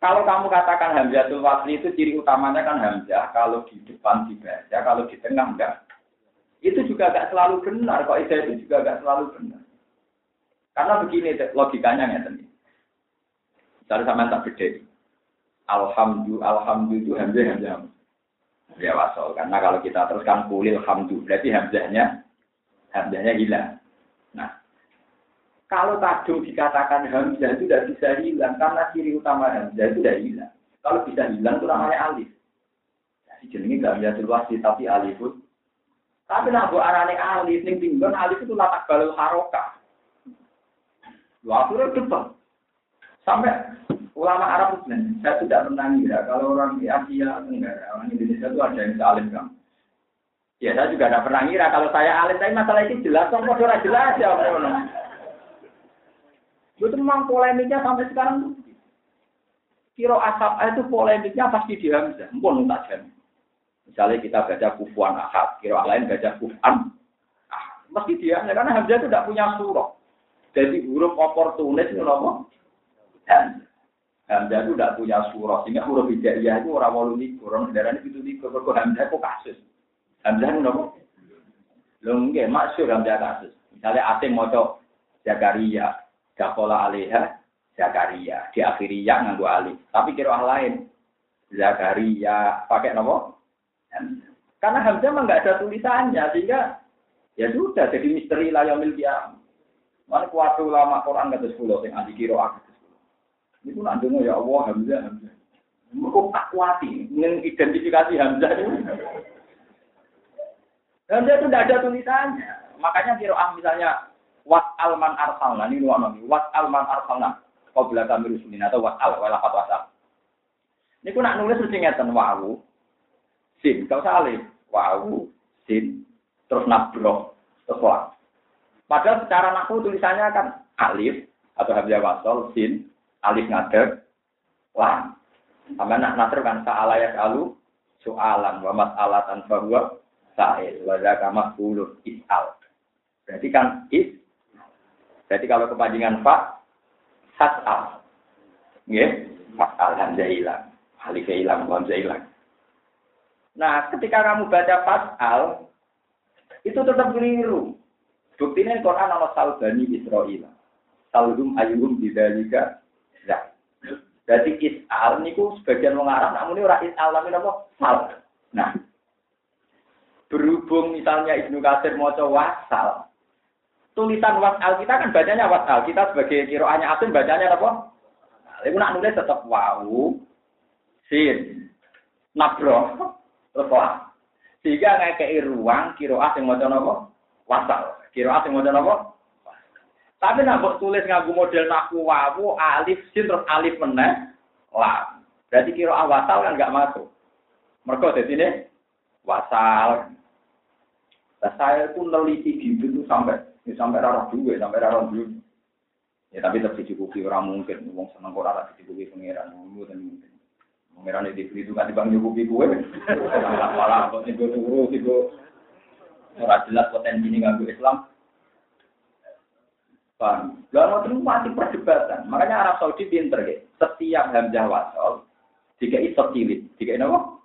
Kalau kamu katakan hamzatul wasli itu ciri utamanya kan hamzah. Kalau di depan dibaca, kalau di tengah enggak. Itu juga enggak selalu benar. Kok itu juga enggak selalu benar. Karena begini logikanya ya tadi. Misalnya sama tak beda alhamdulillah alhamdulillah itu hamzah hamzah ya wasol karena kalau kita teruskan kulil hamdu berarti hamzahnya hamzahnya hilang nah kalau kadung dikatakan hamzah itu tidak bisa hilang karena ciri utama hamzah itu tidak hilang. Kalau bisa hilang itu namanya alif. Jadi jenenge gak hamzah wasi tapi alifut tapi nak buat arane alif ning tinggal alif itu latak balul haroka lu akhirnya depan sampai Ulama Arab itu saya tidak pernah ngira kalau orang di Asia Tenggara, orang Indonesia itu ada yang salim kan. Ya saya juga tidak pernah ngira kalau saya alim, tapi masalah ini jelas, kok jelas ya. Itu memang polemiknya sampai sekarang. kiro asap itu polemiknya pasti di Hamzah. Mpun tak. Misalnya kita baca kufuan ahad, kiro lain baca kufan. Ah, mesti dia, karena Hamzah itu tidak punya surah. Jadi huruf oportunis itu apa? Hamzah itu tidak punya surah. Sehingga huruf hijaiyah itu orang walu likur. Orang kendaraan itu likur. Kalau Hamzah itu kasus. Hamzah itu apa? Lo mungkin maksud Hamzah kasus. Misalnya asing mau Zakaria. Dakola alihah Zakaria. Di akhiri ya nganggu alif. Tapi kira lain. Zakaria. Pakai nama? Karena Hamzah memang nggak ada tulisannya. Sehingga ya sudah jadi misteri layamil kiam. Mana kuat ulama Quran kata sepuluh yang anti kiro aku. Itu nanti ya Allah Hamzah Hamzah. Mereka kuati mengidentifikasi Hamzah itu. Hamzah itu tidak ada tulisannya. Makanya kiro ah misalnya wat alman arsalna ini nuan wat alman arsalna kau bila kami rusulin atau wat al walapat wasal. Ini aku nak nulis mesti ngeten wawu sin kau salih wawu sin terus nabro terus wah. Padahal secara naku tulisannya kan alif atau hamzah wasol sin alif ngadeg lam. Sama nak nater kan sa'ala ya kalu soalan wa mas'alatan bahwa sa'il wa zaka maf'ulun is'al. Berarti kan is Berarti kalau kepanjangan fa has'al. Nggih, mas'al hamzah hilang. Alif hilang, hamzah hilang. Nah, ketika kamu baca fas'al itu tetap keliru. Buktinya Quran ana salbani Israel. Salhum ayyuhum bidzalika ya. Berarti is'al niku sebagian wong Arab namun ini ora is'al tapi apa? Sal. Nah. Berhubung misalnya Ibnu Katsir maca wasal. Tulisan wasal kita kan bacanya wasal. Kita sebagai kiroahnya asin bacanya apa? Ibu nak nulis tetap wau, sin, nabro, *laughs* terus Sehingga ngekei ruang kiroah yang maca apa? Wasal. Kira asing model apa? Tapi nak tulis ngaku model naku wawu alif sin terus alif meneh lam. Berarti kira awasal kan nggak masuk. Mereka di sini wasal. Nah, saya itu neliti gitu tuh sampai ya, sampai rara dua, sampai rara dulu. Ya tapi tetap dicukupi orang mungkin, wong seneng kok rara dicukupi pangeran, mungkin mungkin. Pangeran itu itu kan dibang nyukupi gue. Malah kok tiga turu, tiga Ora jelas potensi ini nganggo Islam. Paham? Lalu itu masih perdebatan. Makanya Arab Saudi pinter ya. Setiap hamzah wasol, jika itu sotilit. Jika ini apa?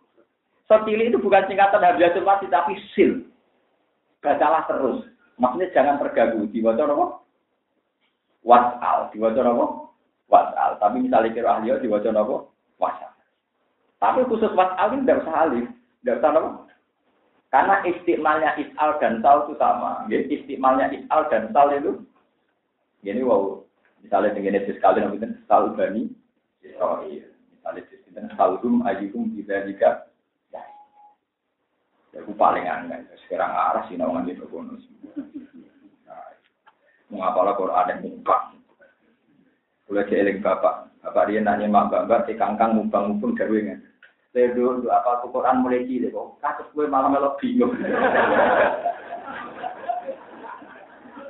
Sotilit itu bukan singkatan hamzah wasol, tapi sil. Bacalah terus. Maksudnya jangan terganggu. Dibaca apa? Wasal. Dibaca apa? Wasal. Tapi misalnya kira ahli, dibaca apa? Wasal. Tapi khusus wasal ini tidak usah alif. Tidak usah apa? Karena istimalnya is'al dan sal itu sama. Jadi istimalnya is'al dan sal itu, ini wow, misalnya dengan itu sekali namanya sal bani Israel. Misalnya dengan salhum ayyuhum bisa jika. Aku paling aneh. Sekarang arah sih nawangan di bonus. Mengapa Quran yang mumpang? Kalau jeeling bapak, bapak dia nanya mak bapak, si kangkang mumpang-mumpung gawe Ledo untuk apa Quran mulai cilik kok. Kasus gue malah melok bingung. *laughs*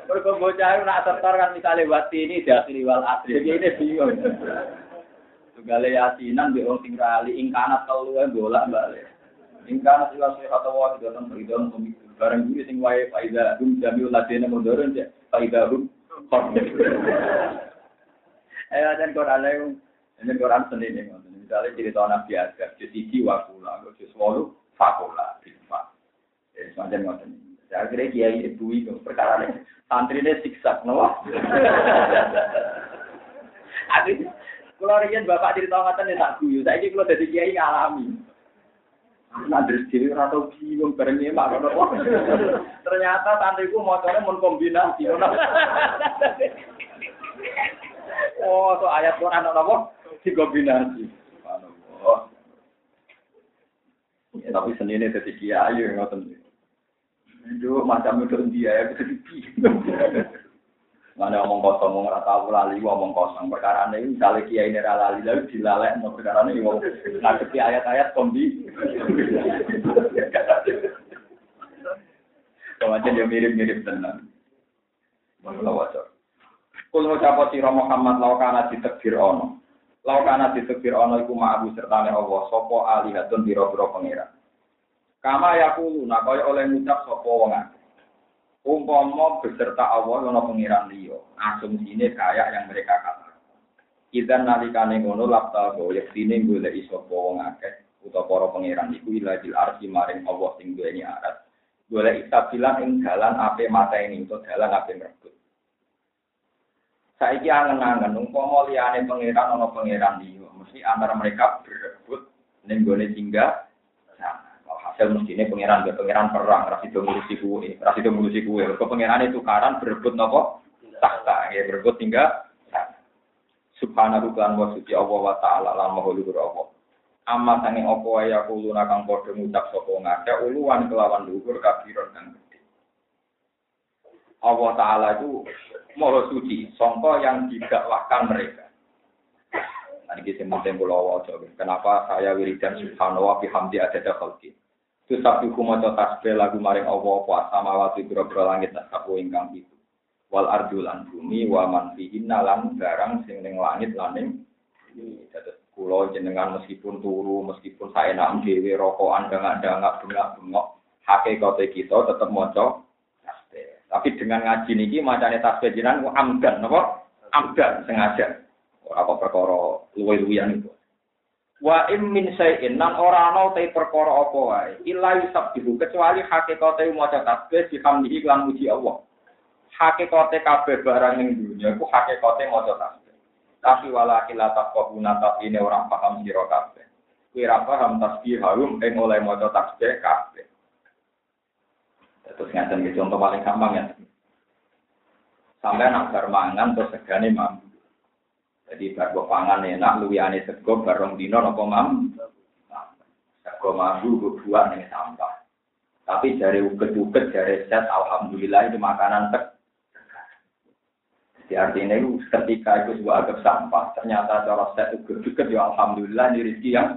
Mereka bocah nak setor kan misalnya wati ini dasri wal asri. Ini bingung. *laughs* Tugale yasinan be wong sing rali ing kanat telu bolak balik. Ing kanat ila sehat wa di dalam beridon barang ini sing wae faida dum jamiul ladina mundurin ya faida hum Ayo dan Quran ini Quran sendiri nih, misalnya cerita Nabi Adam, juz siji wakula, juz wolu fakula, bilfa. Ya, semacam ngoten. Saya kira kiai ibu itu perkara ini santri ini siksa, no? Aku kalau rian bapak cerita ngoten ya tak guyu, saya ini kalau jadi kiai ngalami. Nah, dari sini atau bingung bareng ini mak Ternyata santriku motornya mau kombinasi. Oh, so ayat Quran apa? dikombinasi. Ya, tapi sendiri jadi kiai ngoten. Itu macam itu dia ya jadi bingung. Mana omong kosong, omong rata lali, omong kosong. Perkara ini misalnya kiai ini lali, lalu dilalek, mau perkara ini mau ngadepi ayat-ayat kombi. Kemarin dia mirip-mirip tenang. Kalau wajah. Kalau ngucap sira Muhammad laukana ditekbir ono. Lau kana ditekbir ana iku ma'abu sertane Allah sapa alihatun pira-pira pangeran. Kama yakulu nak kaya oleh ngucap sapa wong akeh. Umpama beserta Allah ana pangeran liya, asumsine kayak yang mereka katakan. Idan nalikane ngono lapta go yektine golek sapa wong akeh utawa para pangeran iku ilahil arsi maring Allah sing duweni arat. Golek isabilan ing dalan ape mata ini untuk dalan ape merebut. Saiki angen-angen umpama liyane pangeran ana pangeran liya, mesti antara mereka berebut ning gone. Kalau hasil mestine pangeran be pangeran perang, ra sido ngurusi kuwe, ra sido ngurusi kuwe. Pangeran itu karan berebut napa? Tahta, ya berebut sana. Subhanahu wa suci Allah wa ta'ala lan maha luhur Allah. Amma sange apa wae aku luna kang padha ngucap sapa ngake uluan kelawan luhur kabiron kang gede. Allah taala itu Moho suci, songko yang didakwahkan mereka. Nah, ini sing penting kula. Kenapa saya wiridan subhanallah bihamdi adada khalqi. Tu sabi kumaca tasbih lagu maring Allah apa samawati biro-biro langit nasabu ingkang itu. Wal ardu lan bumi wa man fihinna lan barang sing ning langit lan ning dados kula jenengan meskipun turu meskipun saya enak dhewe rokokan dangak-dangak bengak-bengok hakikate kita tetep maca tapi dengan ngaji niki macane tasbih ku amdan napa? Amdan sengaja. Apa perkara luwe-luwean itu. Wa im min syai'in nan ora ana te perkara apa wae. Illa yusabbihu kecuali hakikate maca tasbih dihamdihi lan muji Allah. Hakikate kabeh barang ning dunya iku hakikate maca tasbih. Tapi wala kila taqabuna tapi ini orang paham sira kabeh. Kira paham tasbih harum ing oleh maca tasbih kabeh. Terus ngaten gitu contoh paling gampang ya. Sampai nak bermangan terus segane mampu. Jadi bar pangan enak luwihane sego bareng dino napa mam. Sego mampu dua ning sampah. Tapi dari uget-uget dari set alhamdulillah itu makanan tek. Jadi artinya itu ketika itu sebuah agak sampah, ternyata cara set uget-uget ya alhamdulillah ini rezeki yang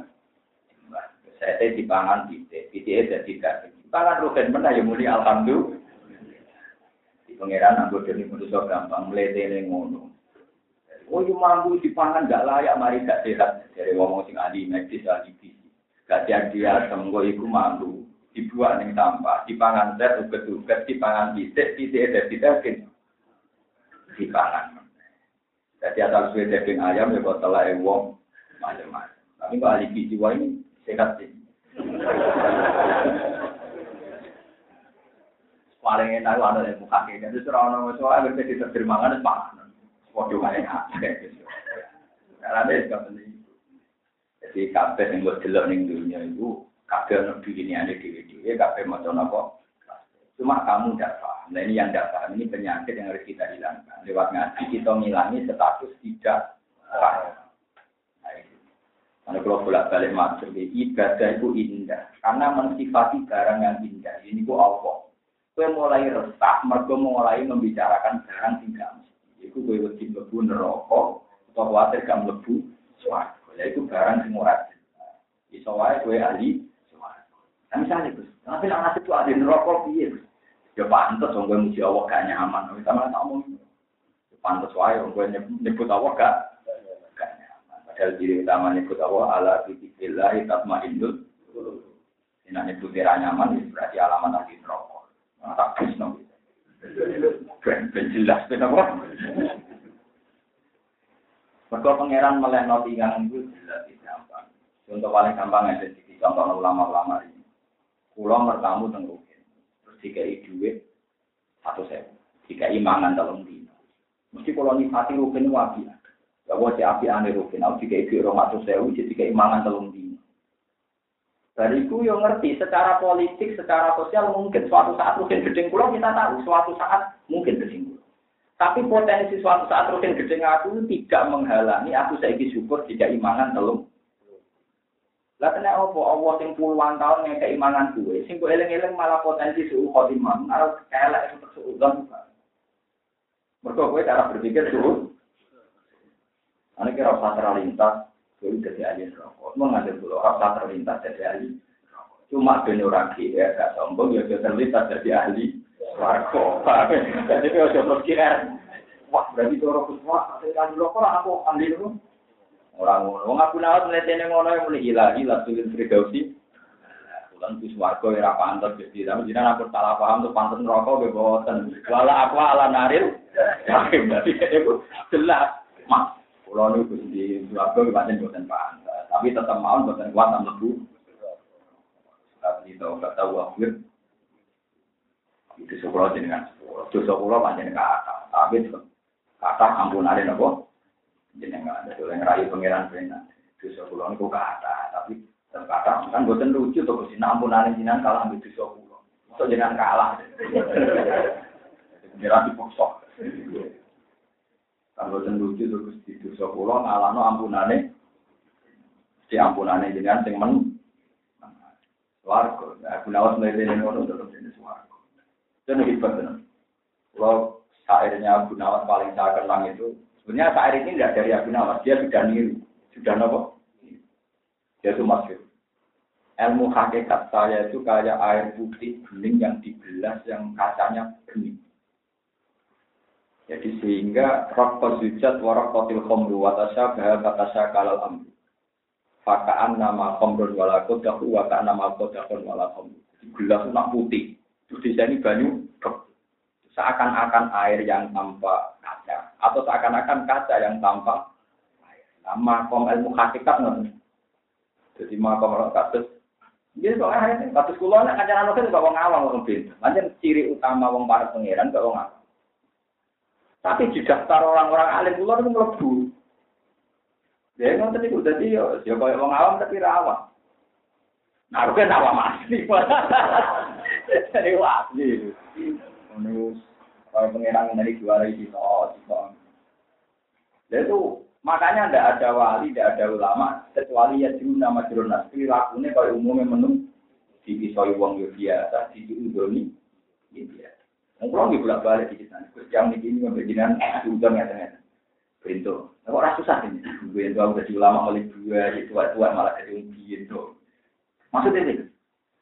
saya dipangan titik, titik jadi tidak Tangan rugen mana ya muni alhamdulillah. Di pangeran anggo dene manusia gampang mletene ngono. Oh, yo mampu dipangan gak layak, mari gak sehat. Dari ngomong sing ahli medis, ahli gizi. Gak dia semua iku mampu. Dibuat ning sampah, dipangan set, uget-uget, dipangan titik, titik, titik, titik, dipangan. Jadi asal suwe daging ayam ya kok telah wong macam-macam. Tapi kalau ahli gizi ini sehat sih paling enak ada yang muka kayak gitu orang orang soal berarti terjemahan itu pangan waduh kayak gitu karena yang penting jadi kafe yang buat jelek nih dunia itu begini ada di video kafe macam apa cuma kamu tidak paham nah ini yang tidak paham ini penyakit yang harus kita hilangkan lewat ngaji kita ngilangi status tidak paham Karena kalau bolak balik masuk, ibadah itu indah. Karena mensifati barang yang indah. Ini ku Allah. Kue mulai resah, mereka mulai membicarakan barang tinggal. Iku kue wedi mlebu neraka atau khawatir gak mlebu swarga. Ya iku barang sing ora iso wae kue ahli swarga. Nah misalnya Gus, tapi nek nasib tuh ahli neraka piye? Ya pantes wong kowe muji Allah gak nyaman. Wis sama tak omong. Ya pantes wae wong kowe nyebut Allah gak gak nyaman. Padahal diri utama nyebut Allah ala dzikrillah tatmainnul Ini nyebut nyaman berarti alamat ahli neraka. Tak bisno. Ben jelas ben apa? Mereka pangeran meleno tinggal itu jelas gampang. Contoh paling gampang ada di contoh ulama-ulama ini. Pulau bertamu tenggukin. Terus jika duit satu sewa. Jika imangan dalam dino. Mesti kalau nifati rukin wabi. Ya wajib api aneh rukin. Aku jika ibu rumah satu sewa. Jika imangan dalam dino. Bariku yang ngerti secara politik, secara sosial mungkin suatu saat mungkin gedeng pulau kita tahu suatu saat mungkin gedeng Tapi potensi suatu saat rutin gedeng aku tidak menghalangi aku saiki syukur tidak imangan telung. Lah kena opo Allah sing puluhan tahun yang keimangan gue, sing gue eleng-eleng malah potensi suhu khotimah, malah kelek untuk suhu dan Mereka gue cara berpikir suhu. Ini kira usah terlintas, Jadi jadi ahli rokok. Mau ngambil dulu rasa terlintas jadi ahli. Cuma dunia orang kira gak sombong ya terlintas jadi ahli warga. Jadi kalau coba kira, wah berarti orang saya ahli rokok aku ahli dulu. Orang ngono. Wong Abu Nawas mletene ngono yang mulai ilahi lasulil firdausi. Bis warga ya pantes Gusti. Tapi jenengan aku salah paham tuh pantes neraka ge boten. Wala aku ala naril. Yakin berarti itu jelas. Mas, niku Gusti warga ge pancen boten pantes. Tapi tetap mau boten kuat nang mlebu. Tapi itu gak tahu akhir. Itu sekolah jenengan. Dosa kula pancen kata. Tapi kata ampunane napa? jenengan ada yang rayu pangeran benar dosa kula niku kata tapi kata kan boten lucu to Gusti ampunane jenengan kalah dosa kula mosok jenengan kalah *laughs* pangeran dipaksa boten lucu to Gusti dosa kula ngalahno ampunane si ampunane jenengan sing men warga aku nawas mlete ngono tetep jenis warga dan hebat tenan kalau syairnya Abu Nawas paling saya kenang itu Sebenarnya Sa'ir ini tidak dari Abu Nawas, dia sudah niru. Sudah nopo? Dia itu masyur. Ilmu hakikat saya itu kayak air putih bening yang dibelas yang kacanya bening. Jadi sehingga rok sujud warak kotil khomru watasya bahal batasya kalal amru. Fakaan nama khomrun wala kodahu wakaan nama kodahun wala khomru. Gelas nak putih. Terus di sini banyu seakan-akan air yang tanpa kaca atau seakan-akan kaca yang tanpa air. Nah, makom ilmu hakikat nanti. Jadi makom kasus. Jadi soalnya ini kasus kulo nek kancanan itu gak wong awam wong pintu. Lanjut ciri utama wong para pangeran gak wong awam. Tapi di daftar orang-orang alim kulo itu mlebu. Ya ngoten niku dadi yo yo koyo wong awam tapi ra awam. Nah, awam asli. *laughs* Jadi asli. Menurut kalau pengiran dari juara itu, oh, itu makanya tidak ada wali, tidak ada ulama, kecuali ya dulu nama jurnas. Perilakunya kalau umumnya menu di pisau uang ya biasa, di udoni ya biasa. Mungkin di bolak balik. Yang sini membagian udon ya ternyata. Pintu. Kok rasa susah ini? Gue itu udah ulama oleh dua, itu tua malah jadi pintu. Maksudnya ini,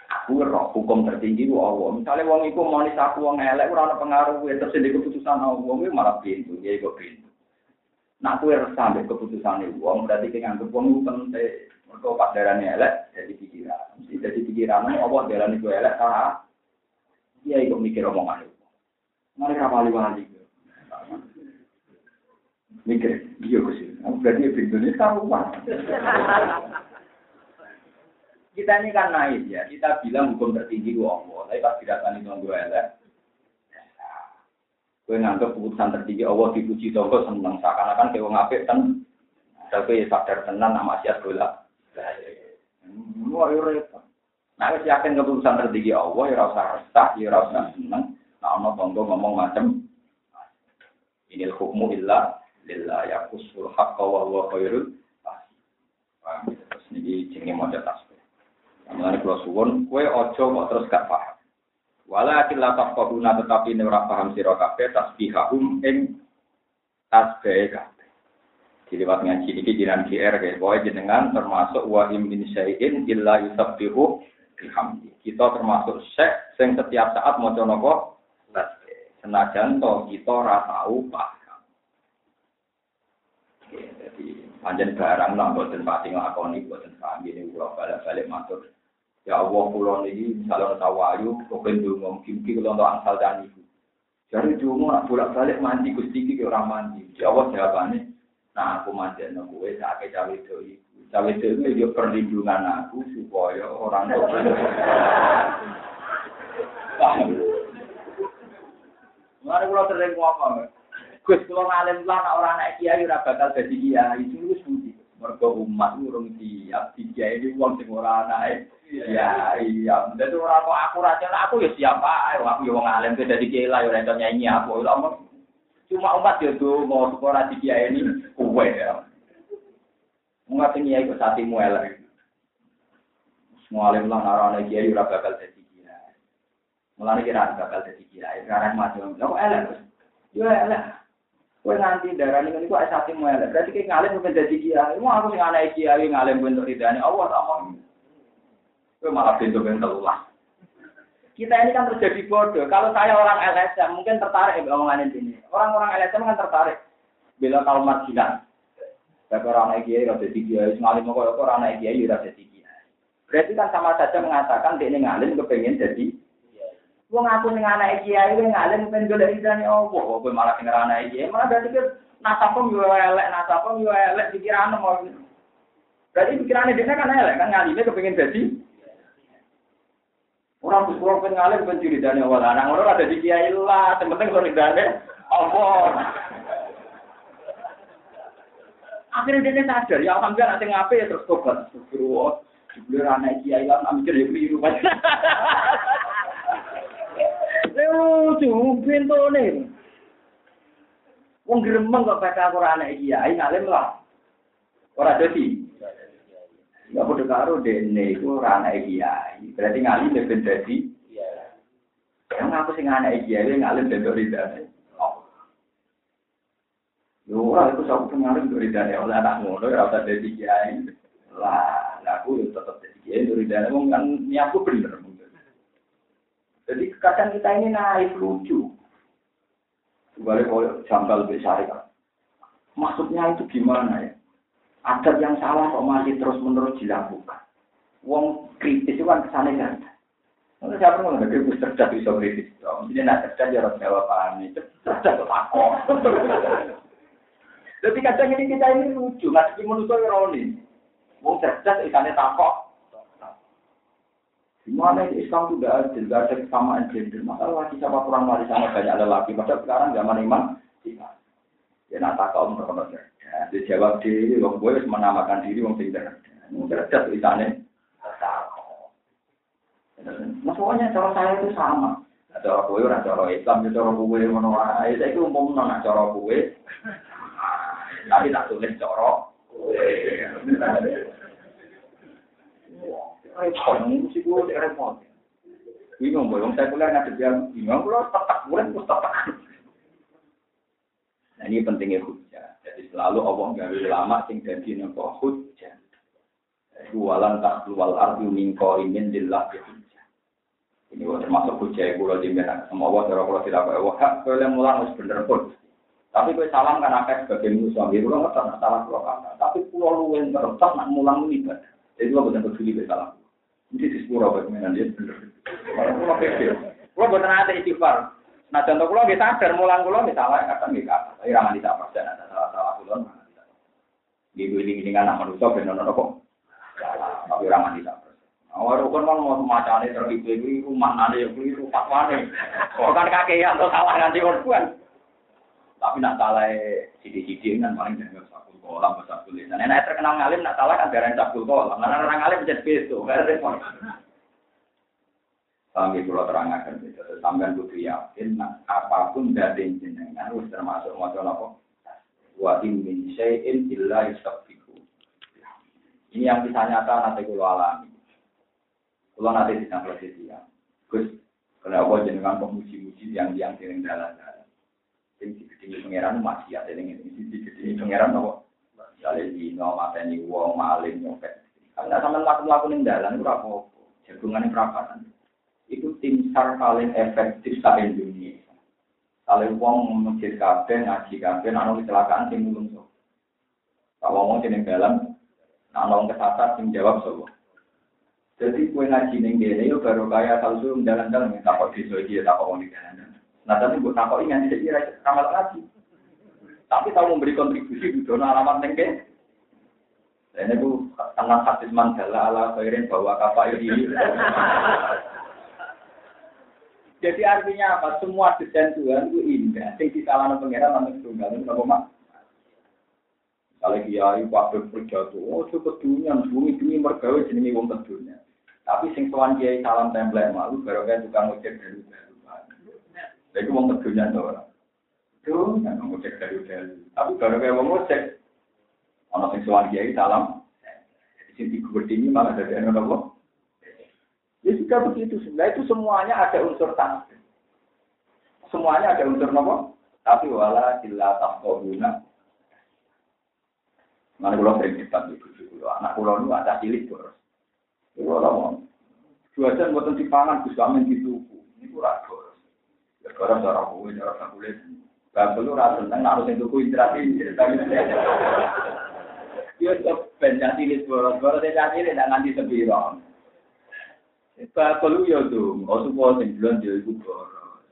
aku roh hukum tertinggi ku Allah. Misalnya iku mau aku wong elek ora ana pengaruh terus di keputusan Allah wong malah pintu, ya iku pintu. Nah aku harus sampai keputusan wong berarti ki nganggep wong iku penting. Mergo darane elek jadi pikiran. Jadi pikiran Allah darane ku elek ta. Iya iku mikir omongan Mari rapali wali. Mikir, iya sih. Aku pintu ini karuan. Kita ini kan naik ya, kita bilang hukum tertinggi itu Allah, tapi pas didatani tonggo elek, gue nganggap keputusan tertinggi Allah dipuji tonggo seneng, seakan-akan kayak wong apik kan, tapi sadar tenan nama siat bola. Wah, ya repot. Nah, wis yakin keputusan tertinggi Allah, ya rasa resah, ya rasa seneng. Ono tonggo ngomong macam, ini hukmu illa lillah yakusul haqqa wa huwa khairul. Terus ini jenenge model tasbih. Mulane kula suwun, kowe aja kok terus gak paham. Walakin la tafqahuna tetapi nek ora paham sira kabeh tasbihahum ing tasbih kabeh. Diliwat ngaji iki jiran GR ya, pokoke jenengan termasuk wa im syai'in illa yusabbihu bihamdi. Kita termasuk syekh sing setiap saat maca napa. Senajan to kita ora tau paham. Jadi panjen barang lah boten pati nglakoni boten paham ini kula balik-balik matur. Ya Allah kula niki misalnya tawayu kepen donga mungkin kula untuk angsal dan ibu. Jadi donga nak bolak-balik mandi Gusti iki ora mandi. Ya Allah jawabane nah aku mandi nang kowe sak cawe itu iku. Cawe itu yo perlindungan aku supaya orang tua. *laughs* Mari kula sering ngomong. Gus kula ngalim lah nek ora anak kiai ora bakal dadi kiai. Itu wis budi. Mergo umat urung siap dikiai wong sing ora anake. Iya, iya. Jadi orang kok aku raja, aku ya siapa? Aku ya wong alim, beda di kiai lah, ya orang nyanyi aku. Cuma umat ya tuh mau sekolah di kiai ini, kue ya. Mengapa kiai kok saat imu elek? Semua alim lah narana kiai ora bakal kiai. Mulane kira bakal jadi kiai, sekarang macam, kok elek? Ya elek. Kue nganti darah ini kok saat imu elek. Berarti kayak ngalim bukan jadi kiai. Mau aku sing anak kiai ngalim bentuk ridani Allah tak mau. Itu malah pintu-pintu lah. Kita ini kan terjadi bodoh. Kalau saya orang LSM mungkin tertarik ya omongan ini. Orang-orang LSM kan tertarik. Bila kalau marginal. Tapi orang anak kiai rada jadi kiai, ngalim kok orang anak kiai rada jadi. Berarti kan sama saja mengatakan dia ngalim kepengen jadi Wong aku ning anak kiai kowe ngalim pengen golek ridane opo? Kowe malah ning anak kiai, malah dadi ke nasabem yo elek, nasabem yo elek pikiran mau. Berarti pikirannya dia kan elek, kan ngalimnya kepengen jadi. Orang terus kurang pengen ngalim dana awal anak orang ada di kiai lah, yang penting kalau dana apa? Akhirnya dia sadar, ya alhamdulillah nanti ngapain ya terus tobat. Terus, dibeli anak kiai lah, mikir ya beli rumah. Lucu pintune. Wong gremeng kok baca Quran anak kiai ngalim lah. Ora dadi. Ya padha karo dene iku ora anak kiai. Berarti ngalim ben dadi Yang aku sing anak kiai ngalim ben ridane. Yo ora iku sak pengaruh ridane oleh anak ngono ora usah dadi kiai. Lah, aku tetep dadi kiai ridane wong kan niatku bener. Jadi kadang kita ini naik lucu. Balik kalau janggal besar. Maksudnya itu gimana ya? Ada yang salah kok masih terus menerus dilakukan. Wong kritis itu kan ke sana kan. Kalau siapa mau nggak kritis cerdas bisa kritis. Jadi nak cerdas harus jawab paham itu. Cerdas takut. *laughs* Jadi kadang ini kita ini lucu, nggak sih menurut ironi. Wong cerdas ikannya takut. Gimana itu Islam tidak adil, tidak ada kesamaan gender. Masalah lagi siapa kurang lari sama banyak lelaki. Padahal sekarang zaman iman, ya nak tak kaum berkono cerdas. Dijawab diri, wong gue menamakan diri wong sing cerdas. Cerdas tulisannya. Maksudnya cara saya itu sama. Nah, cara kue orang cara Islam, ya cara kue mana wae. Saya itu umum nona cara kue. Tapi tak tulis cara kue. Repot, mesti gue repot. Bingung, boyong saya kuliah ngadep yang bingung, gue tetap, gue gue tetap. Nah ini pentingnya hujah. Jadi selalu Allah nggak lama sing jadi nopo hujah. Jualan tak keluar arti mingko imin dillah hujah. Ini termasuk hujah kulo di mana semua Allah cara kulo tidak kayak wah kulo yang mulang harus bener pun. Tapi gue salam kan akeh sebagai musuh, kulo nggak salah kulo kata. Tapi kulo lu yang terus nak mulang ini. Jadi lo benar peduli gue salam. Ini di sepuluh bagaimana dia bener. Kalau pikir, kalau buat nanti istighfar. Nah contoh kalau kita sadar mulang kalau misalnya kadang kita apa, tapi ramah di apa dan ada salah salah kulon. Di ini ini anak manusia benar benar kok. Tapi ramah di apa. Awal rukun kan mau semacam ini terlibat ini rumah nanti yang keliru fatwane. Bukan kakean atau salah nanti korban. Tapi nak salah sidi-sidi kan paling jangan sakul kolam besar kulit. Dan enak terkenal ngalim nak salah kan darah sakul kolam. Karena orang ngalim menjadi beso, gak repot. Sampai pulau terangkan itu, sampai butuh yakin, nah, apa pun dari jenengan, harus termasuk masalah apa? Wa in min syai'in illa yastabbiku. Ini yang bisa nyata nanti kulo alami. Kulo nanti di posisi ya. Gus, kenapa jenengan pemuji-muji yang yang sering jalan-jalan? Sing digedingi pangeran maksiat ini sing digedingi pangeran apa? Misalnya dino mateni wong maling nyopet. Karena sama laku laku ning dalan itu apa jagungan perapatan. Itu tim sar paling efektif sa Indonesia. Kalau wong masjid kabeh ngaji kabeh ana kecelakaan sing mulung so kalau wong jeneng dalan ana wong kesasar sing jawab so jadi kue ngaji ning kene yo baru kaya asal suruh dalan-dalan takut desa iki takut wong di dalan Nah, tapi buat takut ini tidak kira ramal lagi. Tapi tahu memberi kontribusi di zona alamat nengke. Dan itu tengah hadis mandala ala khairin bahwa kapal ini. Jadi artinya apa? Semua desain Tuhan itu indah. Yang disalahkan pengiran namanya tunggal itu apa mak? Kalau kiai waktu berjatuh, oh cukup dunia, bumi bumi mergawe jenenge wong kedunya. Tapi sing tuan kiai salam template malu, baru kayak tukang ojek dari jadi mau tuh orang. Nggak mau cek dari hotel. Tapi kalau kayak mau cek, orang yang suami kiai salam, di sini ini malah dari anak Allah. Ya juga begitu. Sebenarnya itu semuanya ada unsur tanah. Semuanya ada unsur nopo. Tapi wala sila guna. Mana kalau sering debat di kudu anak pulau itu ada cilik terus. Itu orang dua jam buatan dipangan, gus kamen gitu. Ini kurang sekarang cara kue, cara kulit. Gak perlu rasa harus yang tuku interaksi. Yo kok ben cilik boros-boros cilik ndak nganti sepiro. Bakul yo tuh, oh supo sing iku boros.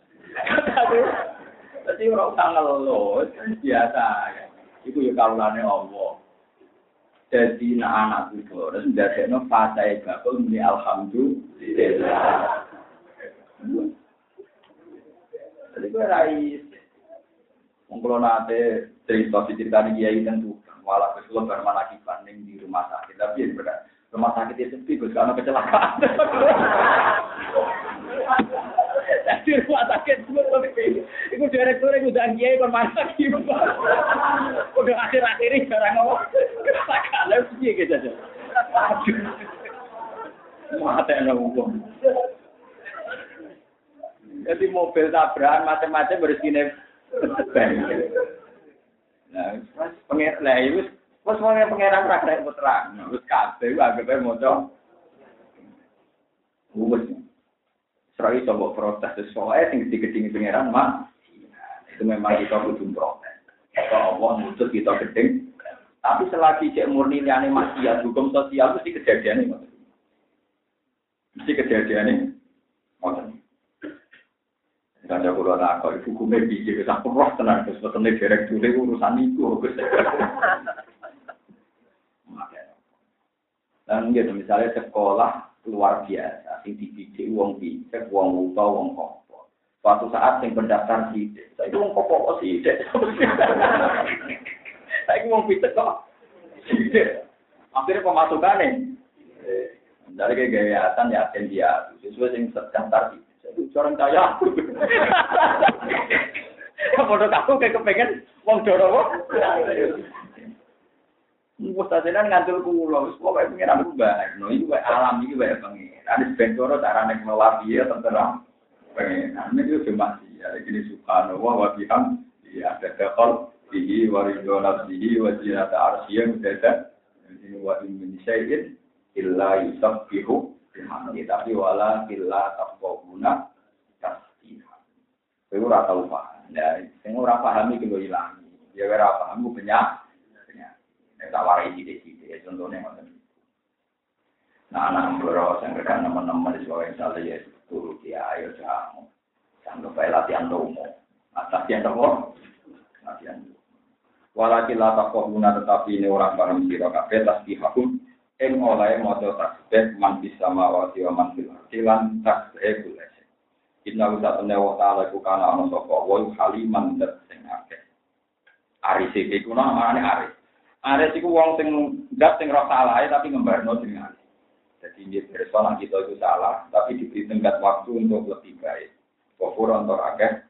Tapi ora usah ngeluh, biasa. Iku yo kawulane Allah. Jadi nak anak itu ndadekno fasai bakul muni alhamdulillah. Gue rais. Mengkulo nate cerita diceritani kiai tentu malah kesulo bermana banding di rumah sakit tapi ya benar rumah sakit itu sepi gue karena kecelakaan. Di rumah sakit gue tapi itu direktur itu udah kiai kon lagi udah akhir-akhir ini jarang ngomong kecelakaan sih gitu aja. Mata yang ngomong. Jadi mobil tabrakan macam-macam bersini. Nah, pengen lah itu pas mau pengeran rakyat putra, terus kabeh agak moco. Wes. Serai coba protes soalnya sing digedingi pengeran mah itu memang kita butuh protes. Kalau Allah nuntut kita gedeng, tapi selagi cek murni liane maksiat hukum sosial mesti kejadian ini. Mesti kejadian ini. Misalnya kalau tak kau kume biji sampul roh tenang terus petene derek dulu urusan itu. Dan gitu misalnya sekolah luar biasa, sing dididik uang bijak, uang uta, uang kopo. Suatu saat yang pendaftar sidik, saya itu uang kopo sidik. Saya itu uang bijak kok sidik. Akhirnya pemasukan nih. Dari kegiatan ya, dia sesuai yang daftar sidik. Orang kaya aku. Bodoh kamu kayak kepengen wong doro wong. Wes tadenan ngantul kula, wis pokoke pengen aku bae. No iki wae alam iki wae pengen. Ada bentoro carane ngelola piye terserah. Pengen. Ane itu cuma ya ini subhanallah wa biham. Ya, ada dakol bihi wa ridwana bihi wa zinata arsyiya mudada. Ini wa in min syai'in illa yusabbihu bihamdi tapi wala illa tafqahuna tasbih. Kowe ora tau paham. Ya, sing ora paham iki lho ilang. Ya ora paham ku banyak. Nek tak warai sithik-sithik contohnya ngoten. Nah, anak bro, saya rekan teman-teman di sekolah yang ya, turu dia ayo jamu. Jangan lupa latihan domo. Latihan domo. Latihan domo. Walakin la taqawuna tetapi ini orang barang sira kabeh tasbihahum ing oleh maca tasbih man bisa mawati wa man fil ardi lan tasbih kula Inna wa ta'ala ta'ala ku kana ana sapa wa haliman dat sing akeh. Aris iki ku namane aris. Aris iku wong sing dat sing ora salah tapi ngembarno aris. Jadi dia persona kita itu salah, tapi diberi tenggat waktu untuk lebih baik. Kofur untuk akeh,